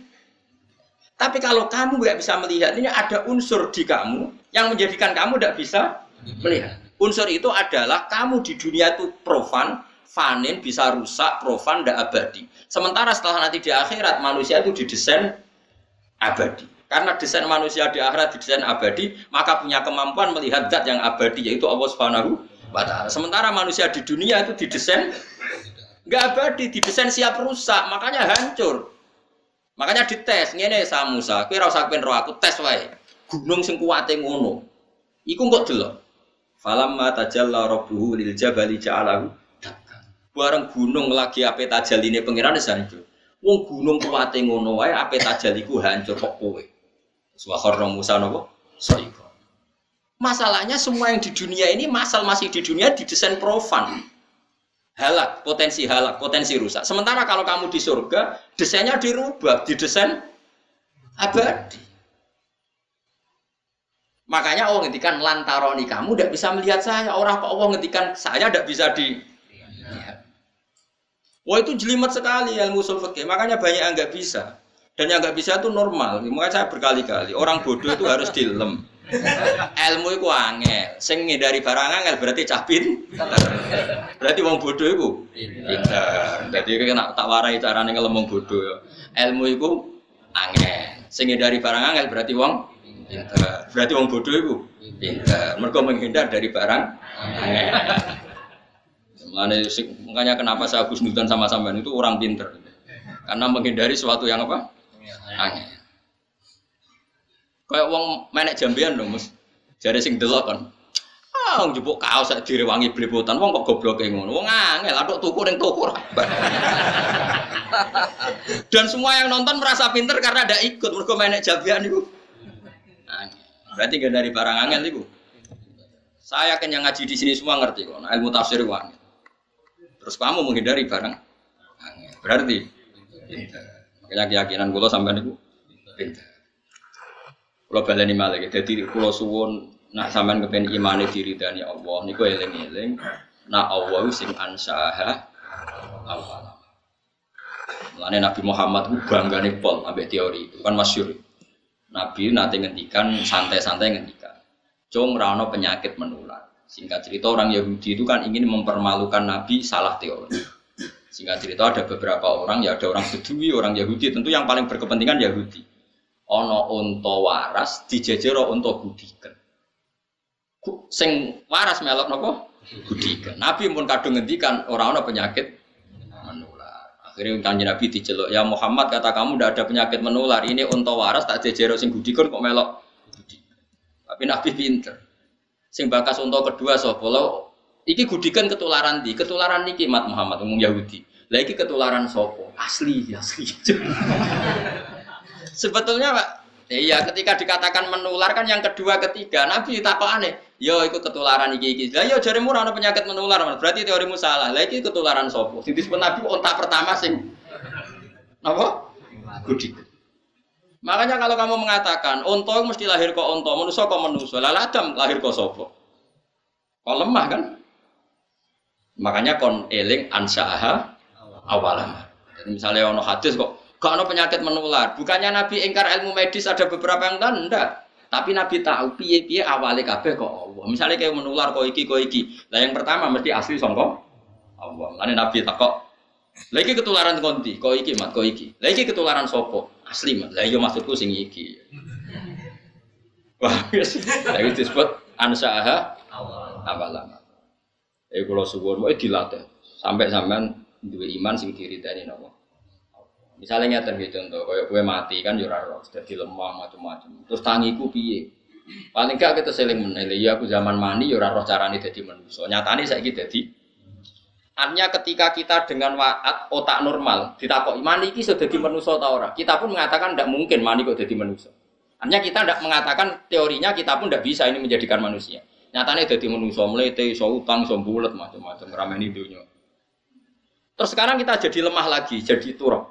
Tapi kalau kamu nggak bisa melihat, ini ada unsur di kamu yang menjadikan kamu tidak bisa melihat. Unsur itu adalah kamu di dunia itu profan, fanin bisa rusak, profan, tidak abadi. Sementara setelah nanti di akhirat manusia itu didesain abadi. Karena desain manusia di akhirat desain abadi, maka punya kemampuan melihat zat yang abadi yaitu Allah Subhanahu wa taala. Sementara manusia di dunia itu didesain nggak abadi, didesain siap rusak, makanya hancur. Makanya dites, ngene sa Musa, kowe ora usah roh aku tes wae. Gunung sing kuwate ngono. Iku kok delok. Falamma tajalla rabbuhu lil jabali ja'alahu Bareng gunung lagi ape tajaline pangeran itu. Wong gunung kuwate ngono wae ape tajaliku hancur kok kowe. Suwakhorna Musa nopo? Soiko. Masalahnya semua yang di dunia ini masal masih di dunia didesain profan. Halak, potensi halak, potensi rusak. Sementara kalau kamu di surga, desainnya dirubah, didesain abadi. Makanya Allah ngendikan lantaroni kamu tidak bisa melihat saya. Orang kok Allah ngendikan saya tidak bisa di Wah itu jelimet sekali ilmu usul Makanya banyak yang nggak bisa. Dan yang nggak bisa itu normal. Makanya saya berkali-kali orang bodoh itu harus dilem. Ilmu itu angel. Sing dari barang angel berarti capin. Berarti wong bodoh itu pintar. Jadi kena tak warai carane ngelemong bodoh. Ilmu itu angel. Sing dari barang angel berarti wong pintar. Berarti wong bodoh itu pintar. Mereka menghindar dari barang angel. Makanya kenapa saya khusnudan sama sampean itu orang pinter. Karena menghindari sesuatu yang apa? Angin. Kayak wong menek jambian dong, Mus. Jare sing delok kan. Ah, jupuk kaos sak direwangi blepotan, wong kok gobloke ngono. Wong angel, aduk tuku ning toko Dan semua yang nonton merasa pinter karena ada ikut mergo menek jambian itu. Berarti gak dari barang angel itu. Saya kan yang ngaji di sini semua ngerti kok, ilmu tafsir wang. Terus kamu menghindari barang angel. Berarti Makanya keyakinan kulo sampean niku pinter. Kulo baleni malih dadi kulo suwun nak sampean kepen imane diridani Allah niku eling-eling nak Allah sing ansaha awal. Mulane Nabi Muhammad ku banggane pol ambek teori itu kan masyhur. Nabi nanti ngendikan santai-santai ngendikan. Cung rano penyakit menular. Singkat cerita orang Yahudi itu kan ingin mempermalukan Nabi salah teori. Singkat cerita ada beberapa orang, ya ada orang Bedui, orang Yahudi, tentu yang paling berkepentingan Yahudi. Ono onto waras dijejero onto budikan. Sing waras melok nopo? Budikan. Nabi pun kadung ngendikan orang ono penyakit menular. Akhirnya kanjeng Nabi diceluk, ya Muhammad kata kamu tidak ada penyakit menular. Ini unta waras tak jejero sing gudikon kok melok. Tapi Nabi pinter. Sing bakas unta kedua sapa lo? Iki gudikan ketularan di, ketularan niki mat Muhammad umum Yahudi. Lagi ketularan sopo asli asli. Sebetulnya Pak, iya ketika dikatakan menular kan yang kedua ketiga Nabi tak aneh. Yo ikut ketularan iki iki. Lah yo jarimu ora penyakit menular, berarti teorimu salah. Lah iki ketularan sopo? Sing disebut Nabi ontak pertama sing apa? Gudik. Makanya kalau kamu mengatakan onto mesti lahir kok onto, manusia kok manusia, lah Adam lahir kok sopo? Kok lemah kan? Makanya kon eling ansaaha awalam. Jadi misalnya ono hadis kok gak ono penyakit menular. Bukannya Nabi ingkar ilmu medis ada beberapa yang enggak. Tapi Nabi tahu piye piye awalnya kabeh kok Allah. Misalnya kayak menular kok iki kok iki. Lah yang pertama mesti asli songko Allah. Lalu Nabi takok lagi ketularan konti, kok iki mat, kok iki. Lagi ketularan sopo, asli mat. Lah iya maksudku sing iki. Wah, lagi disebut ansaaha awalam. Eh kalau suwun mau dilatih sampai sampean dua iman sing diritani nopo. Misalnya ngeten gitu contoh, kayak gue mati kan jurah roh, jadi lemah macam-macam. Terus tangiku piye? Paling gak kita seling menilai, ya aku zaman mani jurah roh carane jadi manusia. Nyatane saya gitu jadi. Artinya ketika kita dengan otak normal ditakok mani ini sudah jadi manusia atau orang, kita pun mengatakan tidak mungkin mani kok jadi manusia. Artinya kita tidak mengatakan teorinya kita pun tidak bisa ini menjadikan manusia. Nyatanya jadi manusia melete, iso utang, iso macam-macam ramen dunia. Terus sekarang kita jadi lemah lagi, jadi turun.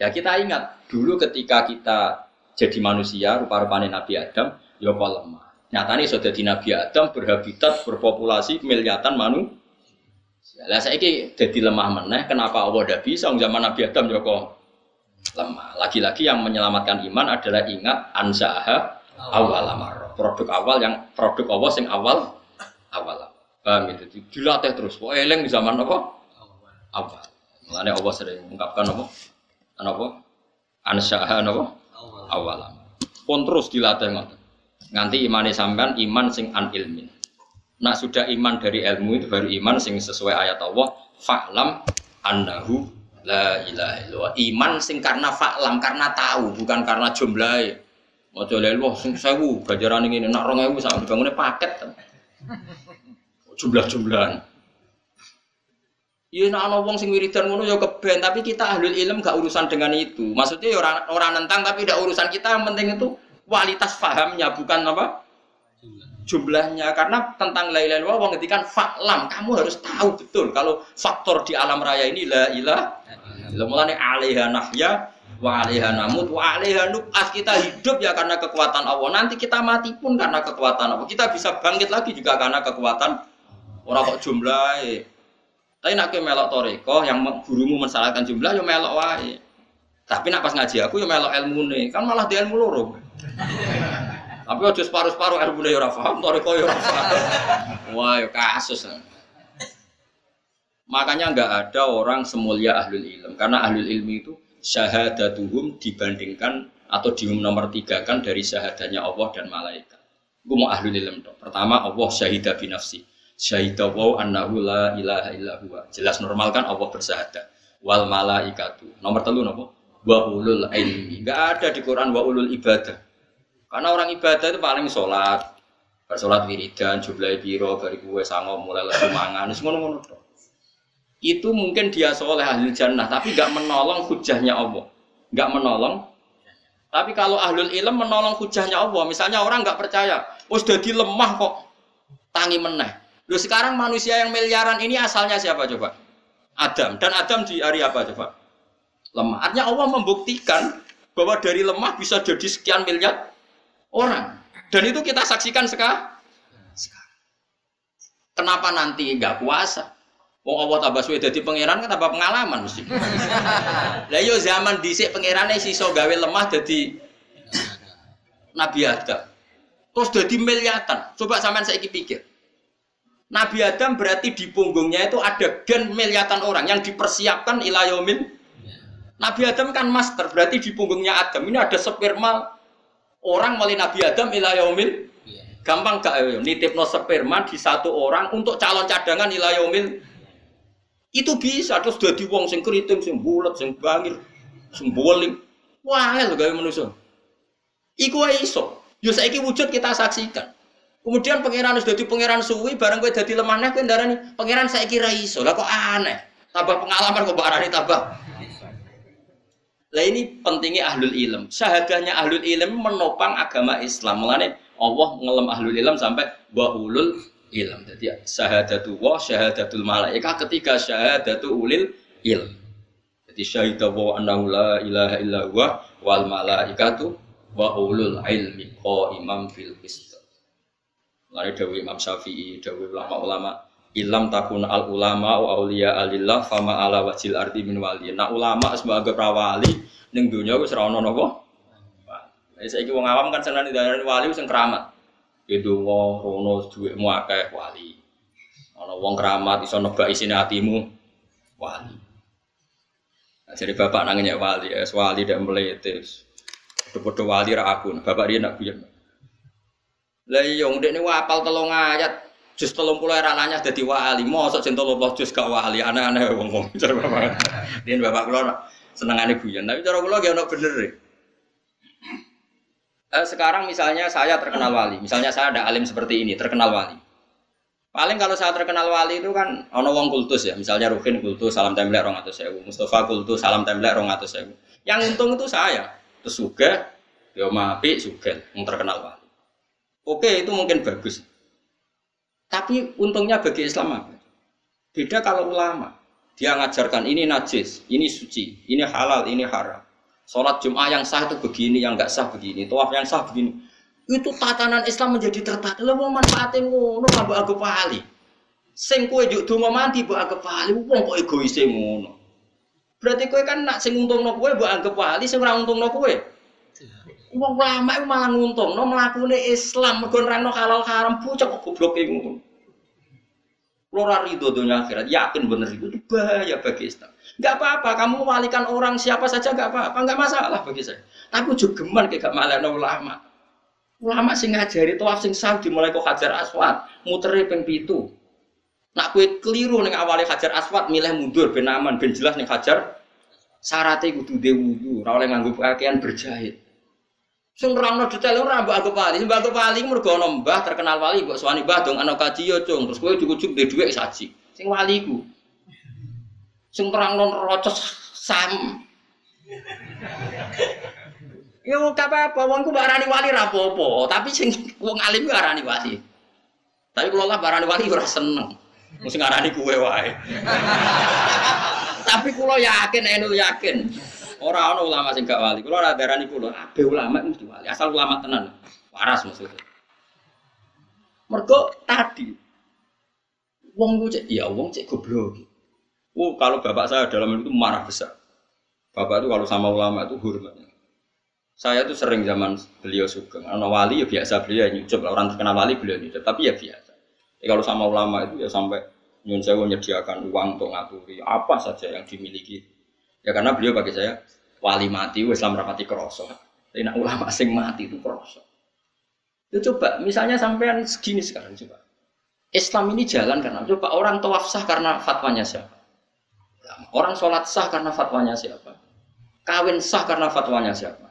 Ya kita ingat dulu ketika kita jadi manusia rupa-rupanya Nabi Adam, ya kok lemah. Nyatanya sudah di Nabi Adam berhabitat berpopulasi miliatan manusia. Lah ini jadi lemah meneh. Kenapa Allah tidak bisa? Zaman Nabi Adam kok lemah. Lagi-lagi yang menyelamatkan iman adalah ingat ansaha awal amar produk awal yang produk Allah sing awal awal. Paham itu? Dilatih terus. Kok eling di zaman apa? Awal. Mengenai Allah sering mengungkapkan apa? Apa? Ansyaha apa? Awal. Pun terus dilatih ngoten. Nganti imane sampean iman sing an ilmin. Nak sudah iman dari ilmu itu baru iman sing sesuai ayat Allah. Fa'lam annahu la ilaha illallah. Iman sing karena fa'lam karena tahu bukan karena jumlah Mau lelu sing sewu gajaran ini nak rong ewu sama dibangunnya paket jumlah-jumlahan. Iya nak ana wong sing wiridan ngono ya keben, tapi kita ahli ilm gak urusan dengan itu. Maksudnya ya orang orang nentang tapi tidak urusan kita, yang penting itu kualitas fahamnya bukan apa? Jumlahnya karena tentang la ilaha wong ngetikan faklam, kamu harus tahu betul kalau faktor di alam raya ini la ilaha illallah. Mulane alaiha nahya wa alaiha namut wa alaiha nub'as kita hidup ya karena kekuatan Allah. Nanti kita mati pun karena kekuatan Allah. Kita bisa bangkit lagi juga karena kekuatan orang kok jumlah tapi nak melok toreko yang gurumu mensalahkan jumlah yo melok wae. Tapi nak pas ngaji aku yo melok ilmu nih kan malah di ilmu loro. Tapi aja separuh-separuh ilmu nih ora paham toreko yo ora wah yo kasus. Makanya nggak ada orang semulia ahlul ilm. Karena ahlul ilmi itu syahadatuhum dibandingkan atau di nomor tiga kan dari syahadatnya Allah dan malaikat. Gue mau ahli ilm dong. Pertama Allah syahidah binafsi. Syahidah wa annahu la ilaha illa huwa. Jelas normal kan Allah bersahadat. Wal malaikatu. Nomor telu nopo? Wa ulul ilmi. Gak ada di Quran wa ulul ibadah. Karena orang ibadah itu paling sholat. Bersolat wiridan, jumlah biro, dari kue sangom, mulai lesu mangan, semua ngono itu mungkin dia soleh ahli jannah tapi nggak menolong hujahnya Allah. Nggak menolong. Tapi kalau ahlul ilm menolong hujahnya Allah misalnya orang nggak percaya oh sudah lemah kok tangi meneh. Loh sekarang manusia yang miliaran ini asalnya siapa coba? Adam. Dan Adam di hari apa coba? Lemah. Artinya Allah membuktikan bahwa dari lemah bisa jadi sekian miliar orang. Dan itu kita saksikan sekarang. Kenapa nanti nggak puasa Wong Allah tambah suwe dadi pangeran kan tambah pengalaman mesti. Lah yo zaman dhisik pangerane siso gawe lemah dadi Nabi Adam. Terus dadi miliatan. Coba sampean saiki pikir. Nabi Adam berarti di punggungnya itu ada gen miliatan orang yang dipersiapkan ilayomin. Nabi Adam kan master, berarti di punggungnya Adam ini ada sperma orang melalui Nabi Adam ilayomin. Gampang gak nitip no sperma di satu orang untuk calon cadangan ilayomin Itu bisa terus dadi wong sing kriting, sing bulet, sing bangil, sing boling. Wah, lho gawe manusa. Iku wae iso. Yo saiki wujud kita saksikan. Kemudian pangeran sudah di pangeran suwi, bareng gue jadi lemah nih, gue darah nih pangeran saya kira iso, lah kok aneh, tambah pengalaman kok barani tambah. Lah ini pentingnya ahlul ilm. Syahadahnya ahlul ilm menopang agama Islam. Mulane Allah ngelem ahlul ilm sampai wa ulul ilm. Jadi syahadatu wa syahadatul malaika ketika syahadatu ulil ilm. Jadi syahidah wa annahu la ilaha illa huwa wal malaikatu wa ulul ilmi imam fil qist. Lari Dawi Imam Syafi'i, Dawi ulama-ulama ilam takun al ulama wa aulia alillah fama ala wajil ardi min wali. Nah ulama sebagai prawali ning dunia wis ora ono napa. Saiki wong awam kan didarani wali sing keramat. Wong rono dhuwitmu akeh wali. Ana wong keramat iso nebak isine atimu wali. Nah, jadi bapak nangnya wali, es wali dan meletes. Podo wali ra aku, bapak dia nak biar. Lah iya ndekne apal telung ayat jus telung puluh era nanya dadi wali. Mosok sing telung jus gak wali. Aneh-aneh wong-wong. Cara bapak. Dia bapak kula senengane guyon. Tapi cara kula ge ono bener e. Eh, sekarang misalnya saya terkenal wali, misalnya saya ada alim seperti ini, terkenal wali. Paling kalau saya terkenal wali itu kan ono wong kultus ya, misalnya Rukin kultus salam templek rong atau sewu, Mustafa kultus salam templek rong atau sewu. Yang untung itu saya, terus juga, yo mapi juga, yang terkenal wali. Oke, itu mungkin bagus. Tapi untungnya bagi Islam apa? Beda kalau ulama. Dia ngajarkan ini najis, ini suci, ini halal, ini haram. Sholat Jum'ah yang sah itu begini, yang nggak sah begini. Tawaf yang sah begini. Itu tatanan Islam menjadi tertata. Lo mau manfaatin ngono mbok agak pali. Sing kowe juk donga mandi mbok agak pali. Wong kok egois ngono. Berarti kowe kan nak sing untungno kowe mbok anggap wali, sing ora untungno kowe Wong ulama itu malah nguntung, no melakukan Islam, mergo nerangno halal haram, pucuk kok goblok ngono. Lora ridho dunia akhirat, yakin bener itu, bahaya bagi Islam. Gak apa-apa, kamu walikan orang siapa saja gak apa-apa, gak masalah bagi saya. Tapi juga geman kayak gak malah ulama. Ulama sing ngajari tawaf sing sah dimulai kok hajar aswad, muteri ping pitu. Nak kue keliru nih awalnya hajar aswad, milih mundur ben aman, ben jelas nih hajar. Syaratnya kudu dewu, ora oleh nganggo pakaian berjahit. Sing nerangno detail ora mbok anggap wali, mbok anggap wali mergo ana mbah terkenal wali mbok suwani mbah dong ana kaji yo cung, terus kowe cukup-cukup duwe dhuwit saji. Sing wali ku. Sing terangno rocos sam. Yo gak apa-apa, wong ku barani wali ra apa-apa, tapi sing wong alim ku arani wali. Tapi kalau lah barani wali ora seneng. Mesti ngarani kuwe wae. tapi kulo yakin, enu yakin. Orang orang ulama sing gak wali. Kalau ada darah kulo, abe ulama mesti wali. Asal ulama tenan, waras maksudnya. Mergo tadi, wong cek, ya wong cek goblok. Oh kalau bapak saya dalam itu marah besar. Bapak itu kalau sama ulama itu hormatnya. Saya tuh sering zaman beliau suka. Karena wali ya biasa beliau nyucup. Orang terkenal wali beliau nyucup. Tapi ya biasa. Ya, kalau sama ulama itu ya sampai nyun saya menyediakan uang untuk ngaturi apa saja yang dimiliki. Ya karena beliau bagi saya wali mati Islam rapati kroso. Tapi nak ulama sing mati itu kroso. Ya coba, misalnya sampean segini sekarang coba. Islam ini jalan karena coba orang tawaf sah karena fatwanya siapa? Orang sholat sah karena fatwanya siapa? Kawin sah karena fatwanya siapa?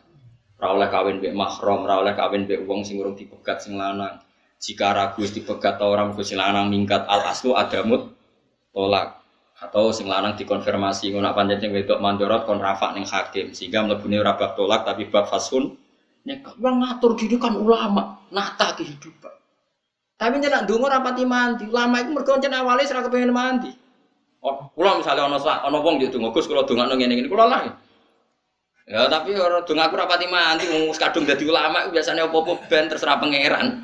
Rawleh kawin be mahrom, rawleh kawin be uang sing urung dipegat sing lanang. Jika ragu dipegat orang sing lanang mingkat al aslu adamut tolak atau sing lanang dikonfirmasi ngono pancen sing wedok mandorot kon rafa ning hakim. Sehingga mlebune ora bab tolak tapi bab fasun nek yang ngatur gini kan ulama nata kehidupan. Tapi jangan dungo rapati mandi ulama itu mergo awalnya serah kepengen mandi. Oh kula misalnya ono ono wong yo donga Gus kula dongakno ngene-ngene kula lah. Ya tapi ora donga aku rapati mandi wong kadung dadi ulama biasanya opo-opo ben terserah pangeran.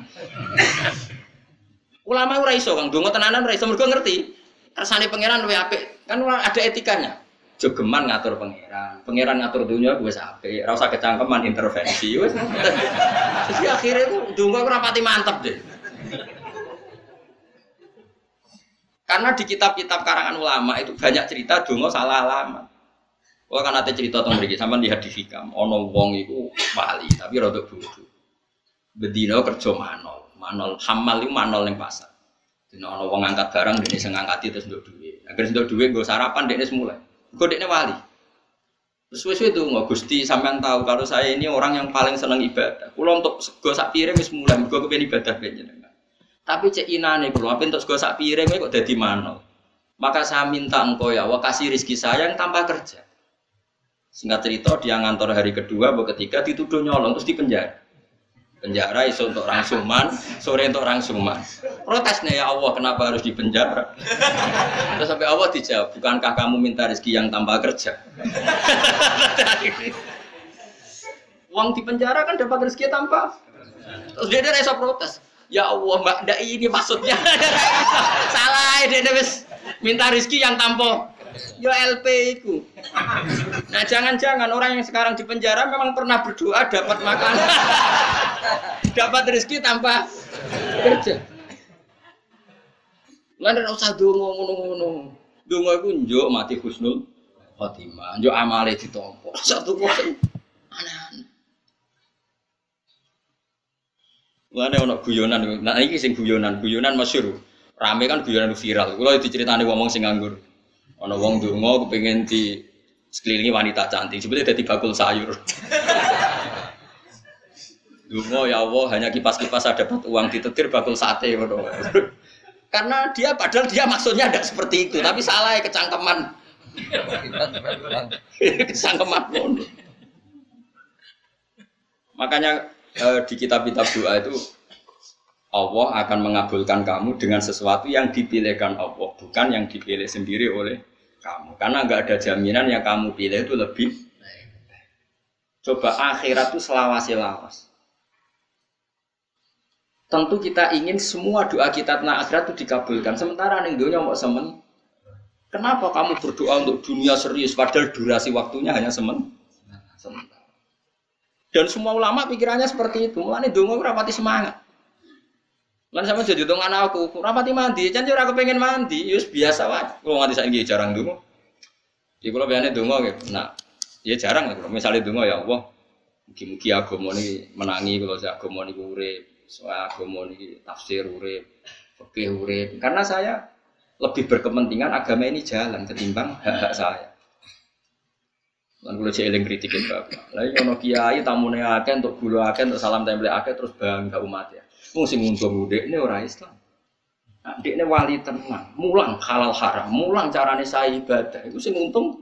Ulama ora iso Kang. Donga tenanan ora iso mergo ngerti kersane pangeran luwe apik. Kan ada etikanya. Jogeman ngatur pangeran, pangeran ngatur dunia gue sampai, rasa kecangkeman intervensi, wes. Jadi akhirnya itu dungo rapati mantep deh. Karena di kitab-kitab karangan ulama itu banyak cerita dungo salah alamat. Kalau kan ada cerita tentang mereka, sama lihat di hikam, ono wong itu wali, tapi rodok bodoh. Bedino kerja manol, manol hamal itu manol yang pasar. Dina ana wong angkat barang dene sing ngangkati terus nduk duwe. Agar sentuh duit gue sarapan dia semula. Gue dia wali. Terus wes itu nggak gusti sampean tahu kalau saya ini orang yang paling senang ibadah. Kulo untuk sego sak piring wis mulai, gue kepengen ibadah jenengan. Tapi cek inane kulo apa untuk sego sak piring kok jadi mana? Maka saya minta engkau ya, wah kasih rizki saya yang tanpa kerja. Singkat cerita dia ngantor hari kedua, bahwa ketiga dituduh nyolong terus dipenjara penjara iso untuk rangsuman, sore untuk rangsuman. Protesnya ya Allah kenapa harus dipenjara? Terus sampai Allah dijawab, bukankah kamu minta rezeki yang tanpa kerja? Uang di penjara kan dapat rezeki tanpa. Terus dia ada rasa protes. Ya Allah, Mbak, ini maksudnya. Salah, dia minta rezeki yang tanpa Yo LP itu. Nah jangan-jangan orang yang sekarang di penjara memang pernah berdoa dapat makan, dapat rezeki tanpa kerja. Lalu tidak usah dungo ngono-ngono. Dungo itu njuk mati husnul khotimah, njuk amale ditompo. Satu kok aneh-aneh. Mana ono guyonan, nah ini sing guyonan, guyonan masyur. Rame kan guyonan viral. Kalau diceritani ngomong sing nganggur. Ono wong donga kepengin di sekelilingi wanita cantik, sebetulnya jadi bakul sayur. Dungo ya Allah hanya kipas-kipas ada dapat uang ditetir bakul sate Karena dia padahal dia maksudnya ada seperti itu, tapi salah ya kecangkeman. kecangkeman pun. Makanya eh, di kitab-kitab doa itu Allah akan mengabulkan kamu dengan sesuatu yang dipilihkan Allah, bukan yang dipilih sendiri oleh kamu. Karena nggak ada jaminan yang kamu pilih itu lebih Coba akhirat itu selawasi lawas. Tentu kita ingin semua doa kita tentang akhirat itu dikabulkan. Sementara nih dunia mau semen. Kenapa kamu berdoa untuk dunia serius padahal durasi waktunya hanya semen? Dan semua ulama pikirannya seperti itu. Mulane dongo rapati semangat. Lan sama jadi anak aku, rapati mandi, jangan aku pengen mandi, yus biasa wae. Kalau nganti saya jarang dulu. Jadi kalau biasanya dulu gitu, nah, ya jarang lah. Kalau misalnya dulu ya Allah, mungkin-mungkin agama ini menangi kalau saya agama ini urip, soal agama ini tafsir urip, fikih urip. Karena saya lebih berkepentingan agama ini jalan ketimbang hak-hak saya. Lan kula cek eling kritik bapak. Lah ono kiai tamune akeh untuk gula akeh untuk salam tempel akeh terus bangga umat ya. Wong sing ngundang ini orang Islam. Nah, ini wali tenang, mulang halal haram, mulang carane saya ibadah. Itu sing untung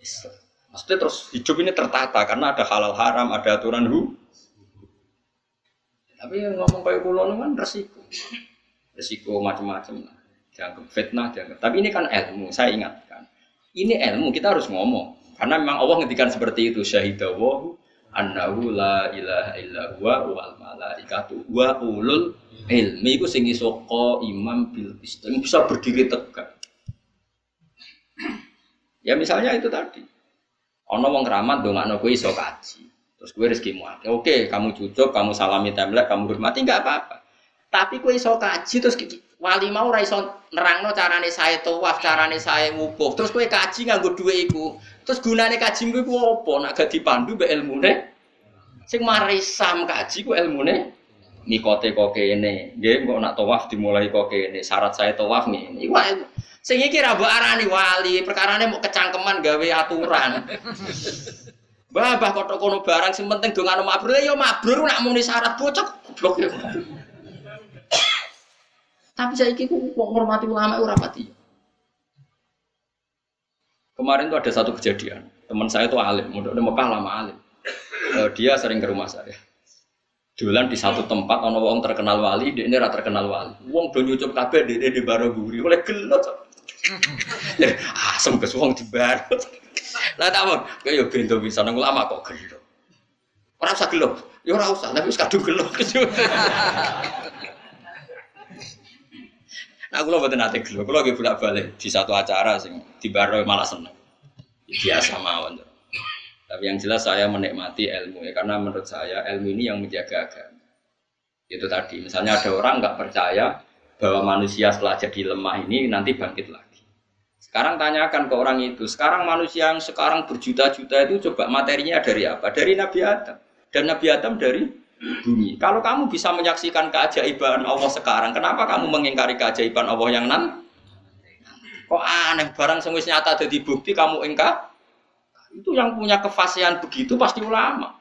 Islam. Maksudnya terus hidup ini tertata karena ada halal haram, ada aturan hu. Tapi yang ngomong kayak kulo kan resiko, resiko macam-macam lah. Jangan fitnah, jangan. Tapi ini kan ilmu, saya ingatkan. Ini ilmu kita harus ngomong. Karena memang Allah ngedikan seperti itu syahidawahu annahu la ilaha illa huwa wal malaikatu wa ulul ilmi iku sing iso imam bil yang bisa berdiri tegak. Ya misalnya itu tadi. Ono wong keramat ndongakno kowe iso kaji. Terus kowe rezekimu akeh. Oke, kamu cucuk, kamu salami template, kamu hormati enggak apa-apa. Tapi kowe iso kaji terus wali mau ora iso nerangno carane saya tawaf, carane saya wukuf. Terus kowe kaji nganggo dhuwit iku. Terus gunane kaji iku apa? Nak gak dipandu mbek ilmune. Sing mari sam kaji ku ilmune mikote kok kene. Nggih, kok nak tawaf dimulai kok kene. Syarat saya tawaf ngene. Iku sing iki ra mbok arani wali, perkarane mau kecangkeman gawe aturan. Babah kok kono barang sing penting dongano mabrur ya mabrur nak muni syarat bocok goblok ya. Tapi saya kira kok ngormati ulama ora pati. Kemarin tuh ada satu kejadian. Teman saya itu alim, udah di Mekah lama alim. Uh, dia sering ke rumah saya. Jualan di satu tempat, ono wong terkenal wali, dia ini terkenal wali. Wong do nyucup kabeh dia di baru guri, oleh gelot. Asem kes wong di baru. Lah tak mon, kayak bento bisa nang ulama kok gelot. Ora usah gelot, ya ora usah, tapi kadung gelot. Aku buat nanti gelo, aku lagi bolak balik di satu acara sing di baro malah seneng. Biasa mawon. Tapi yang jelas saya menikmati ilmu ya, karena menurut saya ilmu ini yang menjaga agama. Itu tadi, misalnya ada orang nggak percaya bahwa manusia setelah jadi lemah ini nanti bangkit lagi. Sekarang tanyakan ke orang itu, sekarang manusia yang sekarang berjuta-juta itu coba materinya dari apa? Dari Nabi Adam. Dan Nabi Adam dari bumi. Kalau kamu bisa menyaksikan keajaiban Allah sekarang, kenapa kamu mengingkari keajaiban Allah yang nan? Kok aneh barang wis nyata jadi bukti kamu engkau itu yang punya kefasihan begitu pasti ulama.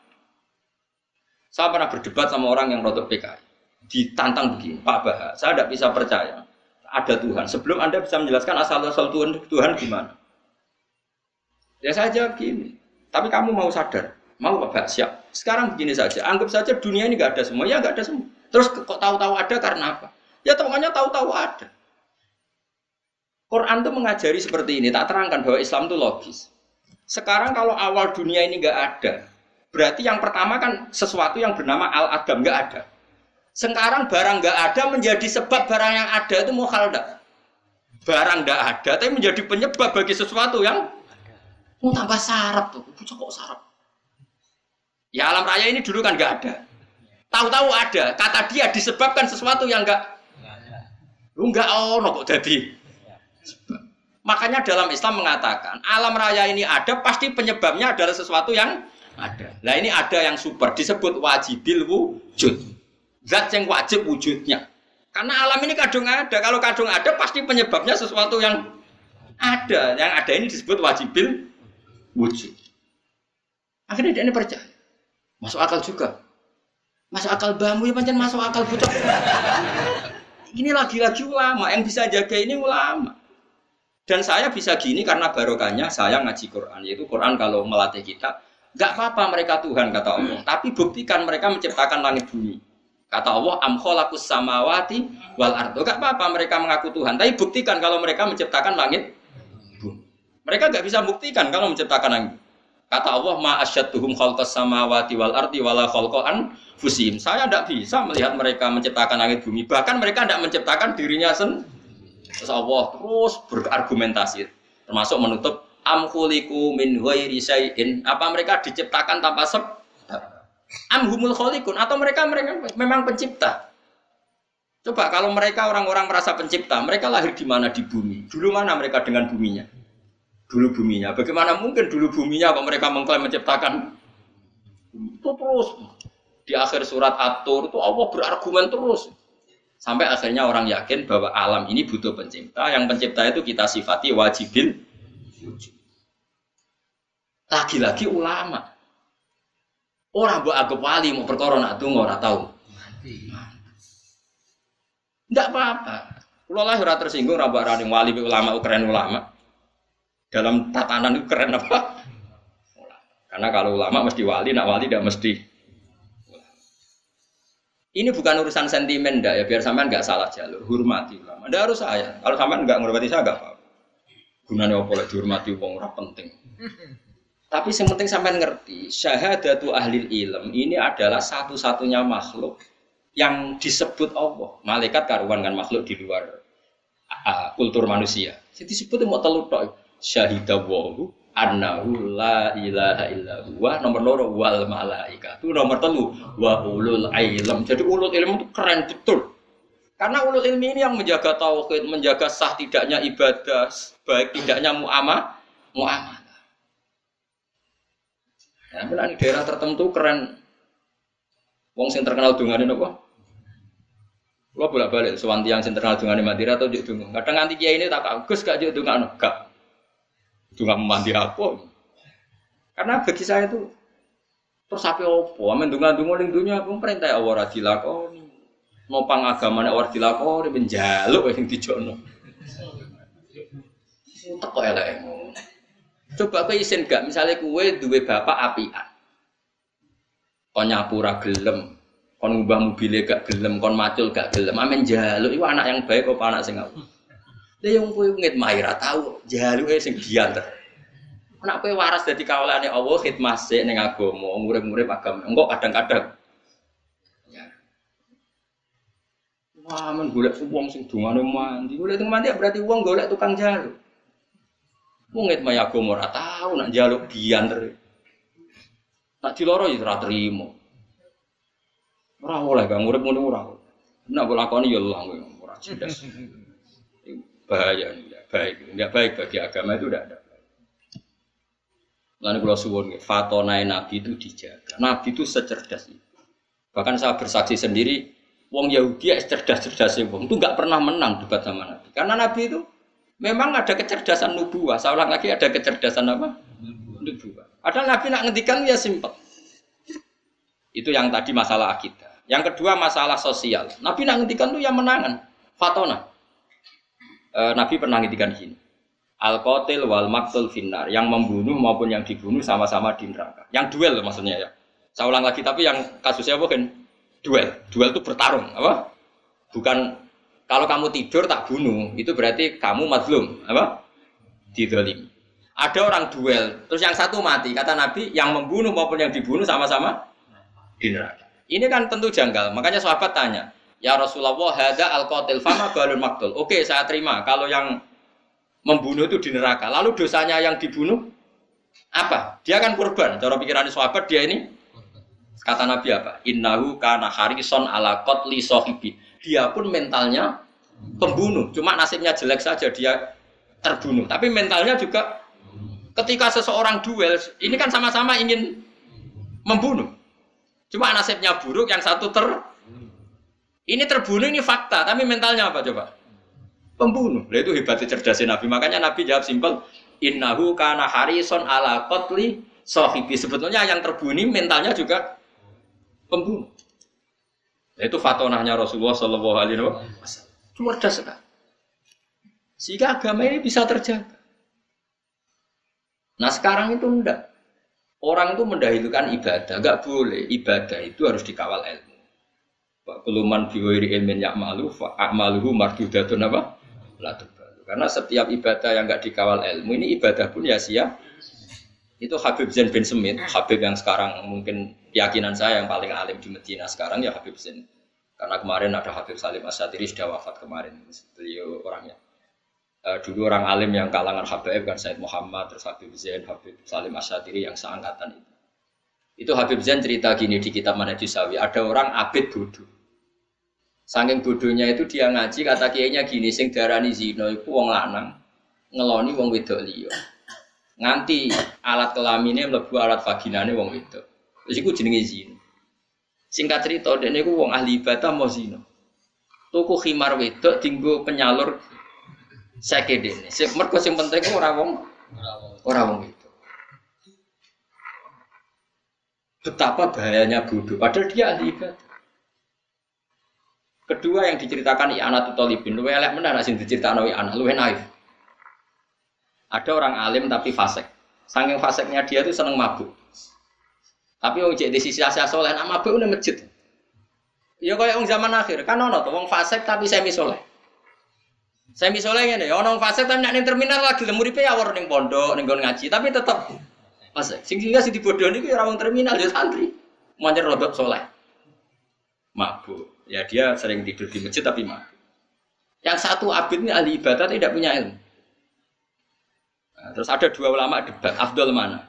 Saya pernah berdebat sama orang yang rotok PKI. Ditantang begini, Pak Bah, saya tidak bisa percaya ada Tuhan. Sebelum Anda bisa menjelaskan asal-asal Tuhan, Tuhan gimana? Ya saya jawab gini, tapi kamu mau sadar, mau Pak siap. Sekarang begini saja, anggap saja dunia ini nggak ada semua, ya nggak ada semua. Terus kok tahu-tahu ada karena apa? Ya temannya tahu-tahu ada. Quran itu mengajari seperti ini, tak terangkan bahwa Islam itu logis. Sekarang kalau awal dunia ini nggak ada, berarti yang pertama kan sesuatu yang bernama al-adam nggak ada. Sekarang barang nggak ada menjadi sebab barang yang ada itu mukhalda. Barang nggak ada, tapi menjadi penyebab bagi sesuatu yang mau tambah sarap tuh, kok sarap. Ya alam raya ini dulu kan nggak ada. Tahu-tahu ada, kata dia disebabkan sesuatu yang nggak Lu nggak ono kok jadi. Makanya dalam Islam mengatakan alam raya ini ada pasti penyebabnya adalah sesuatu yang ada. Nah ini ada yang super disebut wajibil wujud. Zat yang wajib wujudnya. Karena alam ini kadung ada. Kalau kadung ada pasti penyebabnya sesuatu yang ada. Yang ada ini disebut wajibil wujud. Akhirnya dia ini percaya. Masuk akal juga. Masuk akal bambu ya pancen masuk akal bocah. ini lagi-lagi ulama yang bisa jaga ini ulama. Dan saya bisa gini karena barokahnya saya ngaji Quran. Yaitu Quran kalau melatih kita, nggak apa-apa mereka Tuhan kata Allah. Tapi buktikan mereka menciptakan langit bumi. Kata Allah, amkholakus samawati wal ardo. Gak apa-apa mereka mengaku Tuhan. Tapi buktikan kalau mereka menciptakan langit bumi. Mereka nggak bisa buktikan kalau menciptakan langit. Kata Allah, ma asyadduhum khalqas samawati wal ardi wala khalqan fusim. Saya tidak bisa melihat mereka menciptakan langit bumi. Bahkan mereka tidak menciptakan dirinya sendiri Terus Allah terus berargumentasi termasuk menutup amkhuliku min ghairi syai'in. Apa mereka diciptakan tanpa sebab? Amhumul kholikun atau mereka mereka memang pencipta? Coba kalau mereka orang-orang merasa pencipta, mereka lahir di mana di bumi? Dulu mana mereka dengan buminya? Dulu buminya. Bagaimana mungkin dulu buminya kalau mereka mengklaim menciptakan? Itu terus di akhir surat At-Tur itu Allah berargumen terus. Sampai akhirnya orang yakin bahwa alam ini butuh pencipta. Yang pencipta itu kita sifati wajibil Lagi-lagi ulama. Orang buat agak wali mau perkara nak tunggu orang tahu. Tidak apa-apa. Kalau lah tersinggung ora running wali ulama keren ulama. Dalam tatanan itu keren apa? Karena kalau ulama mesti wali, nak wali tidak mesti ini bukan urusan sentimen ndak ya, biar sampean nggak salah jalur. Hormati ulama. Ndak harus saya. Kalau sampean nggak menghormati saya nggak apa-apa. Gunanya apa lagi dihormati wong ora penting. Tapi yang penting sampean ngerti, syahadatu ahli ilm ini adalah satu-satunya makhluk yang disebut Allah. Malaikat karuan kan makhluk di luar uh, kultur manusia. Jadi disebut mau telur tok. Syahidawahu annahu la ilaha illa huwa nomor loro wal malaikatu nomor telu wa ulul ilm. Jadi ulul ilm itu keren betul. Karena ulul ilmi ini yang menjaga tauhid menjaga sah tidaknya ibadah baik tidaknya muamah muamalah. Ya nah, daerah tertentu keren. Wong sing terkenal dungane napa Lo bolak balik, sewanti yang sing terkenal dungane Madura atau juk. Kadang nganti kiai ini tak agus gak juk dungane, gak juga mandi aku. Karena bagi saya itu terus apa opo? Amin dunga dunga ning dunia aku perintah Allah ora dilakoni. Nopang agama nek ora dilakoni menjaluk sing dijono. Teko elek Coba kowe isin gak misalnya kue duwe bapak apian. Kon nyapu ra gelem, kon ngubah mobilnya gak gelem, kon macul gak gelem. Amin jaluk iku anak yang baik apa anak sing apa? Lah yang kowe ngit mahira tahu jaluke sing diantar. Nek kowe waras dadi kawulane Allah khidmah sik ning agama, murid-murid agama. Engko kadang-kadang ya. Wah, men golek wong sing dungane mandi. Golek tukang mandi berarti wong golek tukang jaluk. Wong ngit maya agama ora tahu nak jaluk diantar. Nak diloro ya ora trimo. Ora oleh gak murid muni ora. Nek lakoni ya lah ora cerdas. bahaya tidak baik tidak baik bagi agama itu tidak ada Lalu kalau suwon, fatonai nabi itu dijaga. Nabi itu secerdas itu. Bahkan saya bersaksi sendiri, wong Yahudi ya cerdas-cerdas wong itu nggak pernah menang debat sama Nabi. Karena Nabi itu Memang ada kecerdasan nubuah. Saya ulang lagi ada kecerdasan apa? Nubuah. Ada nabi nak ngendikan ya simpel. Itu yang tadi masalah akidah. Yang kedua masalah sosial. Nabi nak ngendikan tuh yang menangan. Fatona. E, nabi pernah ngendikan gini. Al qatil wal maktul finnar. Yang membunuh maupun yang dibunuh sama-sama di neraka. Yang duel maksudnya ya. Saya ulang lagi tapi yang kasusnya bukan duel. Duel itu bertarung, apa? Bukan kalau kamu tidur tak bunuh, itu berarti kamu mazlum, apa? Didolimi. Ada orang duel, terus yang satu mati. Kata Nabi, yang membunuh maupun yang dibunuh sama-sama di neraka. Ini kan tentu janggal. Makanya sahabat tanya, Ya Rasulullah, hada al qatil fama balun maktul. Oke, saya terima. Kalau yang membunuh itu di neraka, lalu dosanya yang dibunuh apa? Dia kan korban. Cara pikiran sahabat dia ini kata Nabi apa? Innahu kana harison ala qatli sahibi dia pun mentalnya pembunuh. Cuma nasibnya jelek saja dia terbunuh. Tapi mentalnya juga ketika seseorang duel, ini kan sama-sama ingin membunuh. Cuma nasibnya buruk, yang satu ter ini terbunuh ini fakta, tapi mentalnya apa coba? Pembunuh. Nah, itu hebatnya cerdasnya Nabi. Makanya Nabi jawab simpel, innahu kana harison ala kotli sohibi. Sebetulnya yang terbunuh mentalnya juga pembunuh. Itu fatonahnya Rasulullah Shallallahu Alaihi Wasallam. Cerdas sekali. Sehingga agama ini bisa terjaga. Nah sekarang itu enggak. Orang itu mendahulukan ibadah, enggak boleh. Ibadah itu harus dikawal ilmu. Keluman biwiri ilmin ya'malu fa'amaluhu mardudatun apa? Karena setiap ibadah yang enggak dikawal ilmu ini ibadah pun ya sia. Itu Habib Zain bin Semit, Habib yang sekarang mungkin keyakinan saya yang paling alim di Medina sekarang ya Habib Zain. Karena kemarin ada Habib Salim Asyatiri sudah wafat kemarin, beliau orangnya. Uh, dulu orang alim yang kalangan Habib kan Said Muhammad, terus Habib Zain, Habib Salim Asyatiri yang seangkatan itu. Itu Habib Zain cerita gini di kitab Sawi, ada orang abid bodoh. Saking bodohnya itu dia ngaji kata kiainya gini, sing darani zino itu wong lanang, ngeloni wong wedok liya. Nganti alat kelaminnya mlebu alat vaginane wong wedok. Terus iku jenenge zina. Singkat cerita, dia niku wong ahli ibadah mau zina. Tuku khimar wedok tinggu penyalur seke dene. Sing mergo sing penting ora wong ora wong itu. Betapa bahayanya bodoh, padahal dia ahli ibadah. Kedua yang diceritakan anak Tutolibin, lu elek mana sing diceritakan anak lu naif. Ada orang alim tapi fasik. Saking fasiknya dia tuh seneng mabuk. Tapi wong di sisi asia soleh, nama mabuk udah masjid. Ya kayak wong zaman akhir, kan ono tuh wong fasik tapi semi soleh. Semi soleh ini, ono wong fasik tapi nak terminal lagi, lemuripe ya war ning pondok, ning ngaji, tapi tetap fasik. Sehingga si dibodoh ini kira wong terminal ya santri, mau rodok soleh. Mabuk, ya dia sering tidur di masjid tapi mabuk. Yang satu abid ini ahli ibadah tidak punya ilmu. Nah, terus ada dua ulama debat, Abdul mana?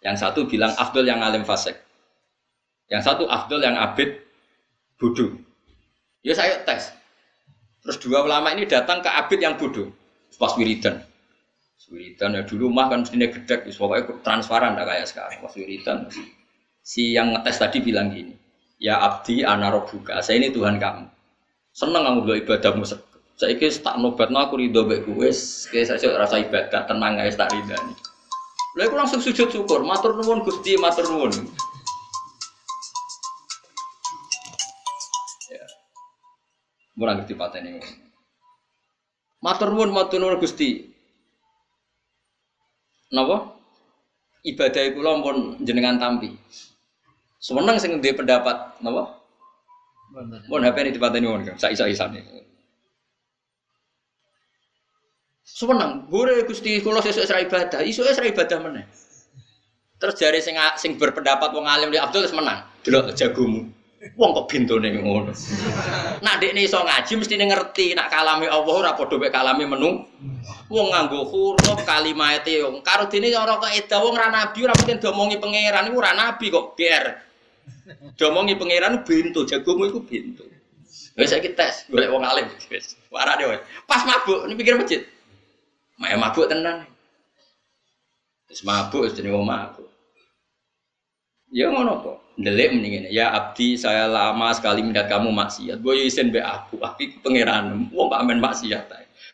Yang satu bilang Abdul yang alim fasik. Yang satu Abdul yang abid bodoh. Ya saya tes. Terus dua ulama ini datang ke abid yang bodoh. Pas wiridan. Wiridan ya dulu mah kan mestinya gede, pokoknya transparan dah kayak sekarang. Pas wiridan. Si yang ngetes tadi bilang gini, ya abdi anarobuka, saya ini Tuhan kamu. Seneng kamu dua ibadahmu saya kira tak nobat aku ridho baik gue, saya rasa ibadah tenang guys tak nih. Lalu aku langsung sujud syukur, matur nuwun Gusti, matur nuwun. Ya. Murah ngerti patene. Matur nuwun, matur nuwun Gusti. Napa? Ibadah kula pun jenengan tampi. Semeneng sing ndek pendapat napa? Mun HP ini dipateni wong, sak isa-isane. Seneng, gue gusti kalau sesuai serai ibadah, isu serai ibadah mana? Terus jari sing sing berpendapat wong alim di Abdul menang, dulu jagomu. Wong kok bintone ngono. Nak dekne iso ngaji mesti ngerti nak kalame Allah ora padha mek kalame menu. Wong nganggo huruf kalimate wong karo dene ora kok eda wong ra nabi ora mungkin domongi pangeran iku ora nabi kok GR. Domongi pangeran bintu, jagomu iku bintu. Wis saiki tes golek wong alim wis. Warane. Pas mabuk ini pikir masjid. Mak mabuk tenan. Wis mabuk jenenge wong mabuk. Ya ngono kok. Ndelik mendingan ya abdi saya lama sekali melihat kamu maksiat. Boyo isen be aku, tapi pangeran wong pak maksiat.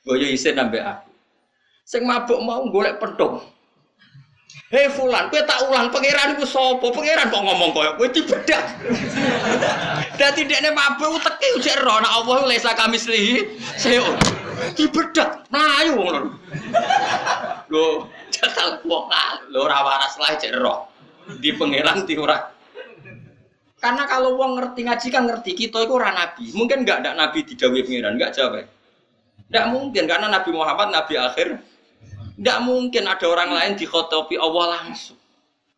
Boyo isen ambek aku. Sing mabuk mau golek pedong. Hei fulan, kowe tak ulang pangeran iku sapa? Pangeran kok ngomong koyo kowe dibedak. Dadi dekne mabuk teki ujek ro nek Allah lesa kami slihi seo. Dibedak mlayu wong lho. Lho, jatah wong lho ora waras lah ro. Di pangeran di ora. Karena kalau wong ngerti ngaji kan ngerti kita itu ora nabi. Mungkin enggak ada nabi didhawuhi pangeran, enggak jawab. Enggak mungkin karena Nabi Muhammad nabi akhir tidak mungkin ada orang lain dikhotopi Allah langsung.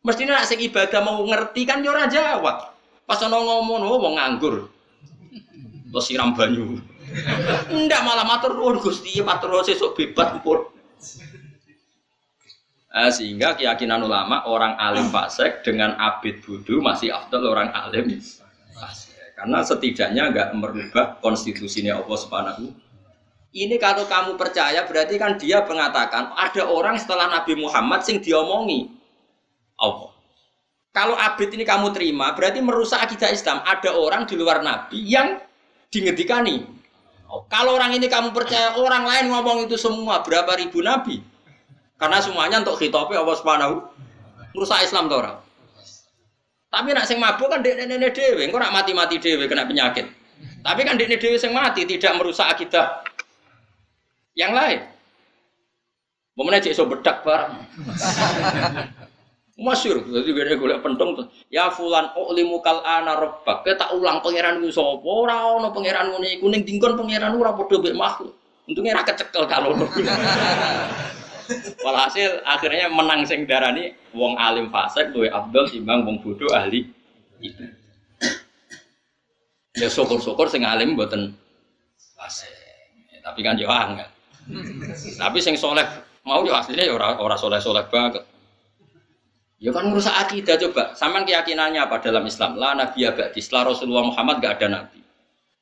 Mestinya nak sing ibadah mau ngerti kan yo ora jawab. Pas ono ngomong oh wong nganggur. Terus siram banyu. Ndak malah matur nuwun Gusti, matur nuwun sesuk bebas pun. Nah, sehingga keyakinan ulama orang alim fasik dengan abid budu masih afdal orang alim fasik. Karena setidaknya nggak merubah konstitusinya Allah Subhanahu ini kalau kamu percaya berarti kan dia mengatakan ada orang setelah Nabi Muhammad sing diomongi Allah. Kalau abid ini kamu terima berarti merusak akidah Islam. Ada orang di luar Nabi yang dingedikani. Kalau orang ini kamu percaya orang lain ngomong itu semua berapa ribu Nabi? Karena semuanya untuk khitopi Allah Subhanahu merusak Islam tuh orang. Tapi nak sing mabuk kan dek nenek dewe, engkau nak mati mati dewe kena penyakit. Tapi kan dek dewe sing mati tidak merusak akidah yang lain. Momennya cek so bedak barang. Masyur, jadi gue golek pentong tuh. Ya fulan limu kal ana rabbak. Kita ulang pangeran ku sapa? Ora ono pangeran ngene kuning tingkon pangeran ora padha mek makhluk. Untungnya ra kecekel kalau. Walhasil akhirnya menang sing darani wong alim fasik luwe abdul timbang wong bodoh ahli. Ya syukur-syukur sing alim mboten fasik. Tapi kan yo angel. Tapi sing soleh mau ya aslinya ya orang orang soleh soleh banget. Ya kan merusak akidah coba. Saman keyakinannya apa dalam Islam? La nabi abadi. Setelah Rasulullah Muhammad gak ada nabi.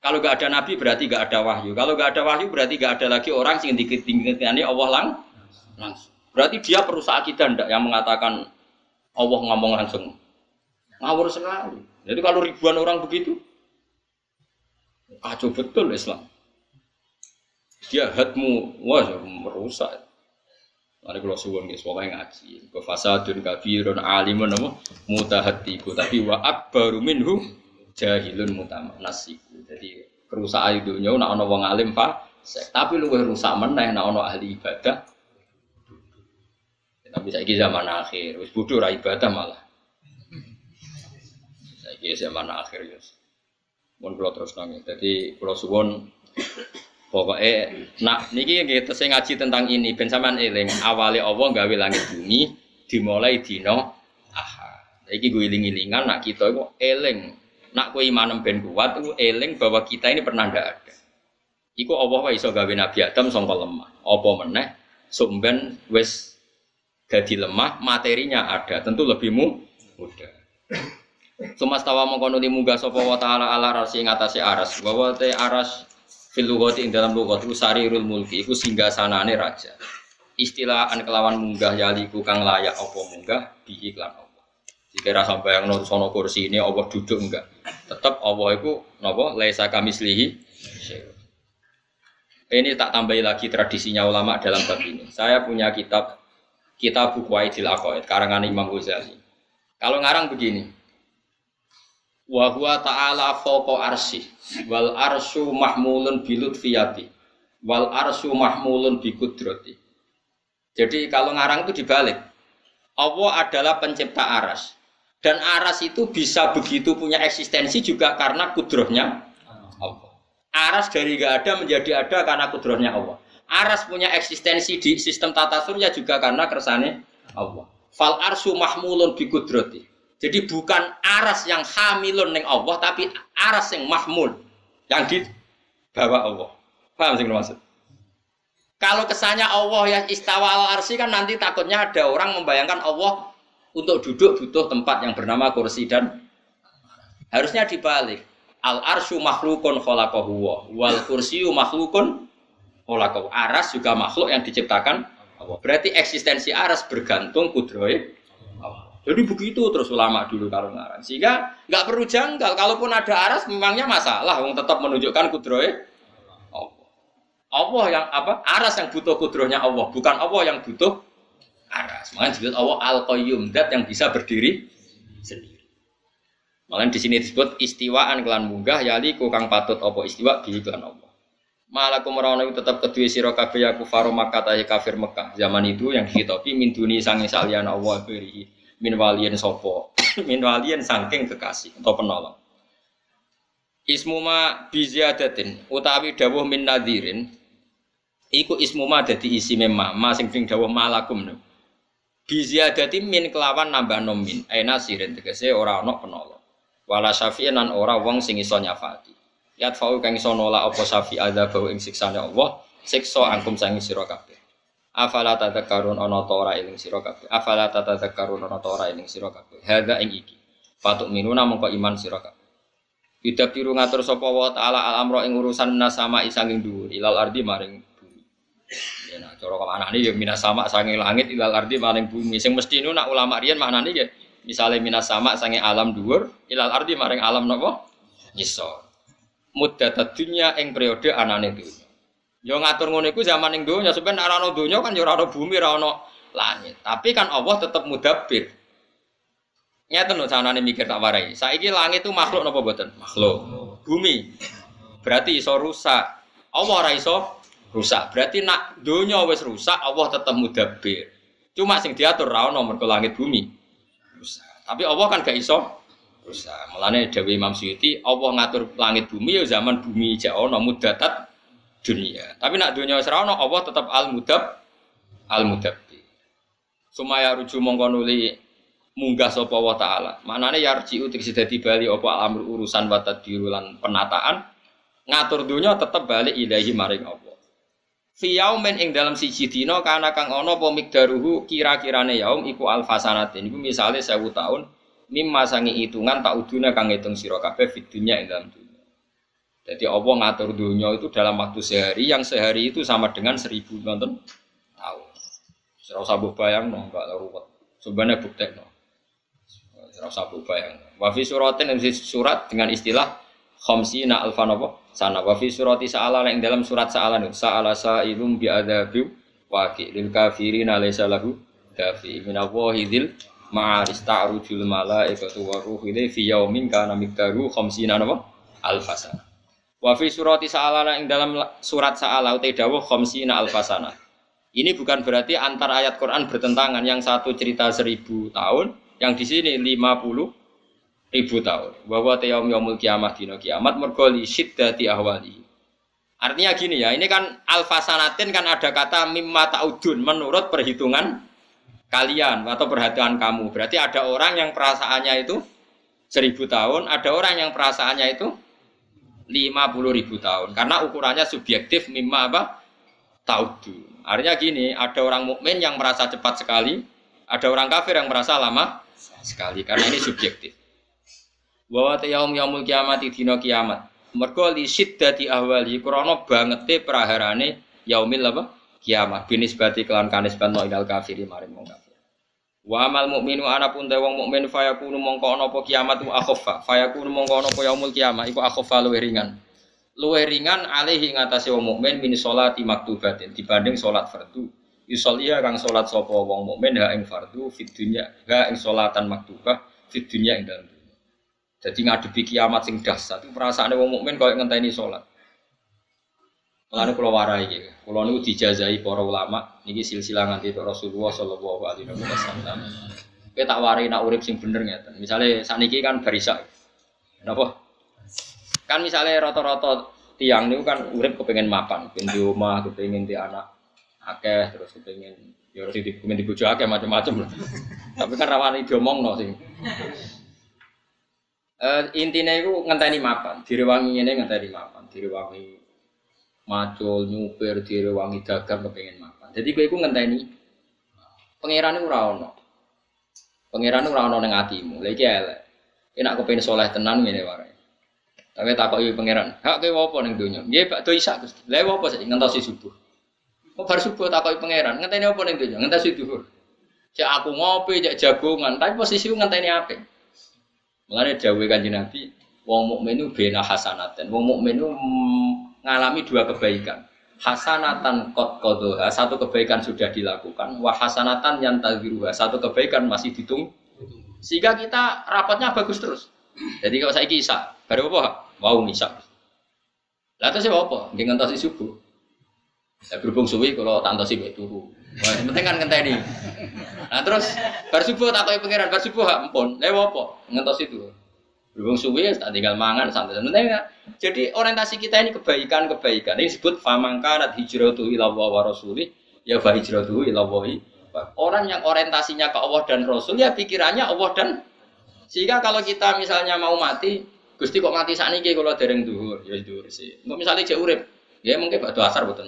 Kalau gak ada nabi berarti gak ada wahyu. Kalau gak ada wahyu berarti gak ada lagi orang yang diketinggiannya Allah lang langsung. Berarti dia perusak akidah ndak yang mengatakan Allah ngomong langsung. Ngawur sekali. Jadi kalau ribuan orang begitu, kacau betul Islam dia hatmu wah merusak Mari kalau suwon guys, pokoknya ngaji. Ke fasadun kafirun alimun nama mutahatiku. Tapi wa akbaru minhu jahilun mutamanasiku. Jadi kerusakan dunia nak wong alim pak. Tapi lu rusak meneh nak ahli ibadah. Tapi saya zaman akhir, wis bodoh ibadah malah. Saya zaman akhir ya. Mun kula terus nangis. Jadi kalau suwon Pokoknya, nak niki kita saya ngaji tentang ini, ben sampean eling awali Allah gawe langit bumi dimulai dino aha. Iki gue iling-ilingan nak kita itu eling, nak kue iman ben kuat itu eling bahwa kita ini pernah ndak ada. Iku Allah wa iso gawe Nabi Adam sangka lemah. Apa meneh sumben wis jadi lemah, materinya ada, tentu lebih mudah. Sumastawa mengkono munggah sapa wa taala ala rasi ngatasi aras. Bahwa te aras fil lughati ing dalam lughat itu sarirul mulki iku singgah sanane raja. Istilah an kelawan munggah yaliku kang layak apa munggah? Bihi lan Allah. Jika rasa bayang non sono kursi ini Allah duduk enggak tetap Allah itu nopo laisa kamislihi. Ini tak tambahi lagi tradisinya ulama dalam bab ini. Saya punya kitab kitab buku Aidil Aqaid karangan Imam Ghazali. Kalau ngarang begini wa huwa ta'ala fawqa arsy. Wal arsyu mahmulun bilut fiyati wal arsyu mahmulun bi kudrati jadi kalau ngarang itu dibalik. Allah adalah pencipta aras. Dan aras itu bisa begitu punya eksistensi juga karena kudrohnya Allah. Aras dari gak ada menjadi ada karena kudrohnya Allah. Aras punya eksistensi di sistem tata surya juga karena kersane Allah. Fal arsyu mahmulun bi kudrati jadi bukan aras yang hamilun neng Allah, tapi aras yang mahmul yang dibawa Allah. Paham sih maksud? Kalau kesannya Allah yang istawa al arsi kan nanti takutnya ada orang membayangkan Allah untuk duduk butuh tempat yang bernama kursi dan harusnya dibalik. Al arsyu makhlukun khalaqahu wal kursiyu makhlukun khalaqahu. Aras juga makhluk yang diciptakan Allah. Berarti eksistensi aras bergantung kudroy jadi begitu terus ulama dulu kalau ngarang. Sehingga nggak perlu janggal. Kalaupun ada aras, memangnya masalah. Wong tetap menunjukkan kudroy. Allah. Allah yang apa? Aras yang butuh kudrohnya Allah, bukan Allah yang butuh aras. Makanya disebut Allah Al-Qayyum, dat yang bisa berdiri sendiri. Makanya di sini disebut istiwaan kelan munggah yali kang patut apa istiwa bi kelan Allah. Merono itu tetap kedua siro kabeh ya kufaru Makkah kafir Mekah. Zaman itu yang dihitopi min duni salian Allah beri min walian sopo min walian sangking kekasih atau penolong. Ismuma biziadatin utawi dawuh min nadirin iku ismuma dadi isi memma ma sing dawuh malakum no. Biziadatin min kelawan nambah nomin aina sirin tegese ora ana penolong. Wala syafi'in ora wong sing iso nyafati. Yat fau kang iso nolak apa safi ada bau ing siksane Allah, siksa angkum sangi sira kabeh. Afala tadhakkarun ana ta ora eling sira kabeh. Afala tadhakkarun ana ta ora eling sira kabeh. Hadza ing iki. Patuk minuna mongko iman sira kabeh. Yuda biru ngatur sapa wa taala al amro ing urusan minas sama isanging dhuwur ilal ardi maring bumi. Ya nah cara ke mana nih ya minas sama sanging langit ilal ardi maring bumi. Sing mesti nu nak ulama riyen maknane ya misalnya minas sama sanging alam dhuwur ilal ardi maring alam napa? Ngisor muddat dunya ing periode anane dunya. Yo ngatur ngono iku zaman ing dunya, sampeyan ora ana dunya kan yo ora ana bumi, ora ana langit. Tapi kan Allah tetap mudabbir. Nyata no sanane mikir tak warai. Saiki langit itu makhluk napa mboten? Makhluk. Bumi berarti iso rusak. Allah ora iso rusak. Berarti nak dunya wis rusak, Allah tetap mudabbir. Cuma sing diatur ra ono mergo langit bumi rusak. Tapi Allah kan gak iso rusak. Mulane Dewi Imam Suyuti, Allah ngatur langit bumi ya zaman bumi jek ana mudatat dunia. Tapi nak dunia ana Allah tetap al mudab al mudabbi. Sumaya ruju mongko nuli munggah sapa wa taala. Manane yarji utik dadi bali apa amr urusan wa tadbiru lan penataan ngatur dunia tetap balik ilahi maring Allah. Fi yaumin ing dalam siji dina kana kang ana apa migdaruhu kira-kirane yaum iku alfasanatin. Iku misale 1000 tahun mimma sangi hitungan tak uduna kang ngitung sira kabeh fid dunya ing dalam dunia. Jadi Allah ngatur dunia itu dalam waktu sehari yang sehari itu sama dengan seribu nonton tahun. Serau sabuh bayang no, enggak ruwet. Sebenarnya bukti no. Serau sabuh bayang. Wafi suratin surat dengan istilah khamsina alfan apa? Sana wafi surati sa'ala yang dalam surat sa'ala nih. Sa'ala sa'ilum bi'adabi waqi lil kafirina laysa lahu dafi minallahi dzil ma'aris ta'rujul malaikatu wa ruhu ilaihi fi yaumin kana miqdaru khamsina alfasana. Wa fi surati sa'alana ing dalam surat sa'ala utai dawuh khamsina alfasana. Ini bukan berarti antar ayat Quran bertentangan. Yang satu cerita seribu tahun, yang di sini lima puluh ribu tahun. Bahwa yaum yaumul kiamat dino kiamat mergoli syiddati ahwali. Artinya gini ya, ini kan alfasanatin kan ada kata mimma ta'udun menurut perhitungan kalian atau perhatian kamu. Berarti ada orang yang perasaannya itu seribu tahun, ada orang yang perasaannya itu lima puluh ribu tahun. Karena ukurannya subjektif mimma apa? Taudu. Artinya gini, ada orang mukmin yang merasa cepat sekali, ada orang kafir yang merasa lama sekali. Karena ini subjektif. Bahwa yaum yaumul kiamat dino kiamat. Mergo li siddati ahwali krana bangete praharane yaumil apa? kiamat binis berarti kelan kanis bantu inal kafiri maring wong wa amal mukminu ana pun wong mukmin fayakunu mongko ana apa kiamat wa akhaffa fayakunu mongko ana apa yaumul kiamat iku akhaffa luwih ringan. Luwih ringan alaihi ngatasi wong mukmin min sholati maktubatin dibanding salat fardu. Yusollia kang salat sapa wong mukmin ha ing fardu fid dunya ha ing salatan maktubah fid dunya ing dalem jadi ngadepi kiamat sing dahsyat itu perasaane wong mukmin koyo ngenteni salat Lalu kalau warai gitu, kalau niku dijazai para ulama, niki silsilah nganti Rasulullah Shallallahu Alaihi Wasallam. Kita tak warai nak urip sing bener ya. Misalnya saat niki kan barisa, kenapa? Kan misalnya rata-rata tiang niku kan urip kepengen makan, kepengen di rumah, kepengen di anak, akeh terus kepengen ya harus di kepengen di bojo akeh macam-macam Tapi kan rawan diomong no sing. Uh, intinya itu ngenteni mapan, direwangi ini ngenteni mapan, direwangi macul nyupir direwangi dagang kepengen makan. Jadi gue itu ngenteni pangeran itu rawon pangeran itu rawon neng hatimu lagi elek. Enak kepengen soleh tenan ini warai tapi kok pangeran hak gue apa dunia dia pak tuh isak gusti. Lha apa sih? Si subuh. Kok baru subuh? tak kok pangeran. Ngenteni apa dunia si subuh cek aku ngopi cek jagungan. Tapi posisi ngenteni apa Mengenai jauh kanji nabi wong mukmin itu bena hasanaten wong mukmin ngalami dua kebaikan. hasanatan kot kodoha satu kebaikan sudah dilakukan wah hasanatan yang tadiruha satu kebaikan masih ditung sehingga kita rapatnya bagus terus jadi kalau saya kisah baru apa wow misal lah terus apa dengan ngentosi subuh ya berhubung suwi kalau tantosi baik turu yang penting kan ngenteni. Nah terus bar subuh tak koi pangeran subuh hak empun. Lewo apa? Ngentos itu. Berhubung suwi tak tinggal mangan santai. Ya. Jadi orientasi kita ini kebaikan-kebaikan. Ini disebut famangkanat hijratu ila wa rasuli ya fa hijratu ila Orang yang orientasinya ke Allah dan Rasul ya pikirannya Allah dan sehingga kalau kita misalnya mau mati, Gusti kok mati saat ini kalau dereng duhur, ya duhur sih. Enggak misalnya cek urip, ya mungkin batu asar betul.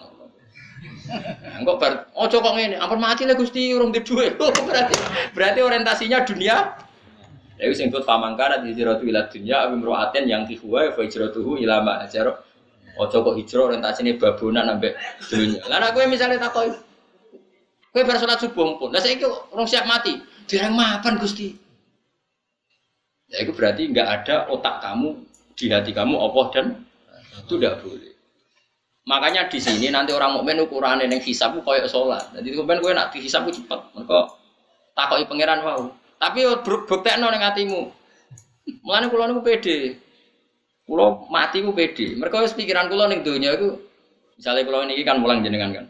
Enggak bar, oh kok ngene, ampun mati lah Gusti urung di duit. berarti berarti orientasinya dunia. Ya wis ingkut pamangkana hijratu ila dunya abi mru'atin yang tihuwa fa hijratuhu ila ma ajaro. Ojo kok hijrah orientasine babonan ambek dunia. Lah nek kowe misale takoki kowe bar salat subuh pun. Lah saiki urung siap mati. Dereng mapan Gusti. Ya itu berarti enggak ada otak kamu di hati kamu Allah dan itu tidak boleh. Makanya di sini nanti orang mukmin ukurannya yang hisab koyok sholat. Jadi kemudian gue nak dihisab cepat. Mereka takoi pangeran mau. Tapi bukti nol yang hatimu. Mulane kulo niku pede. Kulo mati ku pede. Mereka wis pikiran kulo ning donya iku misalnya kulo ini kan mulang jenengan kan.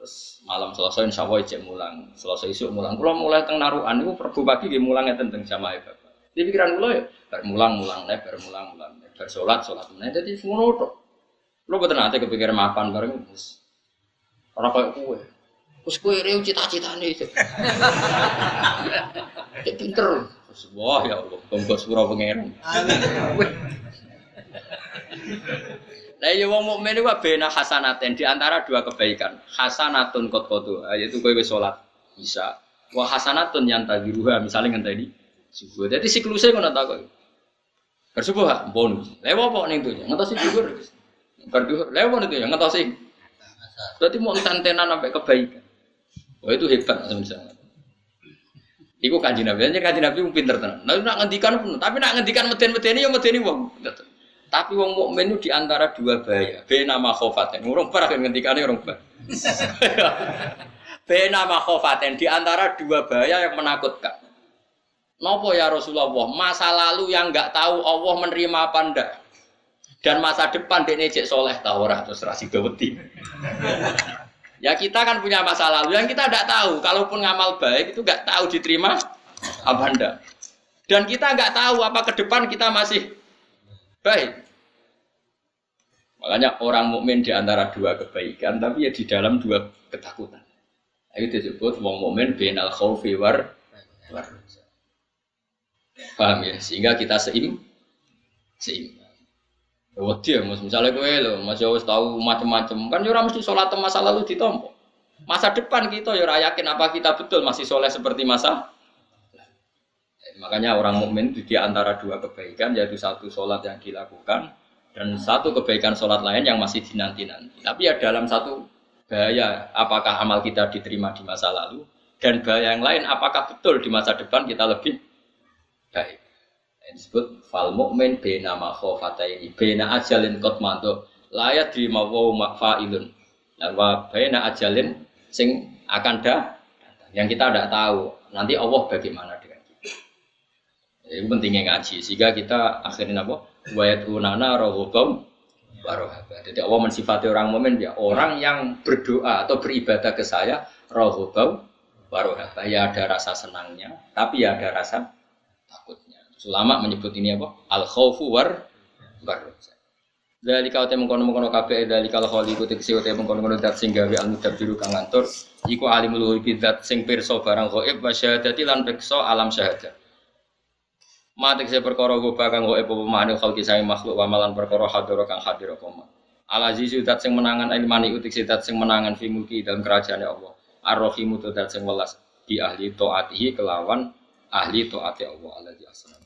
Terus malam selesai insya Allah ijek mulang. Selesai isu mulang. Kulo mulai teng naruhan niku perbu pagi nggih mulangnya tentang jamaah. Di pikiran kulo ya bar mulang mulang nek bar mulang mulang bar sholat sholat. Nah jadi ngono tok. Nanti kepikiran makan bareng terus orang kayak kue. Terus kue rew cita-cita nih. Kayak pinter. Wah ya Allah, bongkok surau pangeran. Nah, ya wong mukmin itu bena hasanaten di antara dua kebaikan. Hasanatun kot kotu, yaitu kowe wis salat bisa. Wah hasanatun yang ruha misalnya ngenteni subuh. Jadi siklusnya ngono ta kok. Bersubuh bonus. Lewo apa ning tuh? Ngertos juga. Berduhur, lewat itu ya ngetosi. Berarti mau tentenan sampai kebaikan. Oh itu hebat misalnya. Iku kanji nabi, aja kanji nabi pinter tenan. Nah, nak ngendikan pun, tapi nak ngendikan meden-medeni ya medeni wong. Tapi wong mukmin itu di antara dua bahaya. Be nama khofaten. Urung parah kan ngendikane urung bah. Be nama khofaten di antara dua bahaya yang menakutkan. Nopo ya Rasulullah, masa lalu yang nggak tahu Allah menerima apa ndak? dan masa depan dia cek soleh tahu orang terus rasi gawati. ya kita kan punya masa lalu yang kita tidak tahu. Kalaupun ngamal baik itu nggak tahu diterima apa anda. Dan kita nggak tahu apa ke depan kita masih baik. Makanya orang mukmin di antara dua kebaikan, tapi ya di dalam dua ketakutan. Itu disebut wong mukmin benal khaufi war war. Paham ya? Sehingga kita seim seim. Ya wedi ya, Mas. Misalnya kowe lho, Mas wis tahu macam-macam. Kan yo ora mesti salat masa lalu ditompo. Masa depan kita ya ora yakin apa kita betul masih soleh seperti masa Makanya orang mukmin di antara dua kebaikan yaitu satu sholat yang dilakukan dan satu kebaikan sholat lain yang masih dinanti-nanti. Tapi ya dalam satu bahaya apakah amal kita diterima di masa lalu dan bahaya yang lain apakah betul di masa depan kita lebih baik disebut fal mukmin bena ma ini. Bena ajalin kot manto layat di mawu makfailun. Dan wa bena ajalin sing akan dah yang kita tidak tahu. Nanti Allah bagaimana dengan kita. Itu pentingnya ngaji. Sehingga kita akhirnya apa? Wayat unana rohubam warohaba jadi Allah mensifati orang mukmin ya orang yang berdoa atau beribadah ke saya rohubam warohaba ya ada rasa senangnya tapi ya ada rasa takutnya Ulama menyebut ini apa? Al khawfu war war. Dari kau temu kono kono kafe dari kalau kau ikut ke siwate mengkono kono dat sing gawe al biru kang ngantor. Iku alimul ghaibi dat sing pirsa barang gaib wa syahadati lan pirsa alam syahadat. Mati saya perkara gue bakang gue epo pemahani khalqi saya makhluk wa malan perkara hadoro kang hadir koma. Al azizu dat sing menangan ilmani utik dat sing menangan fi mulki dalam kerajaan Allah. Ar-Rahimu dat sing welas di ahli taatihi kelawan ahli taati Allah alladzi asna.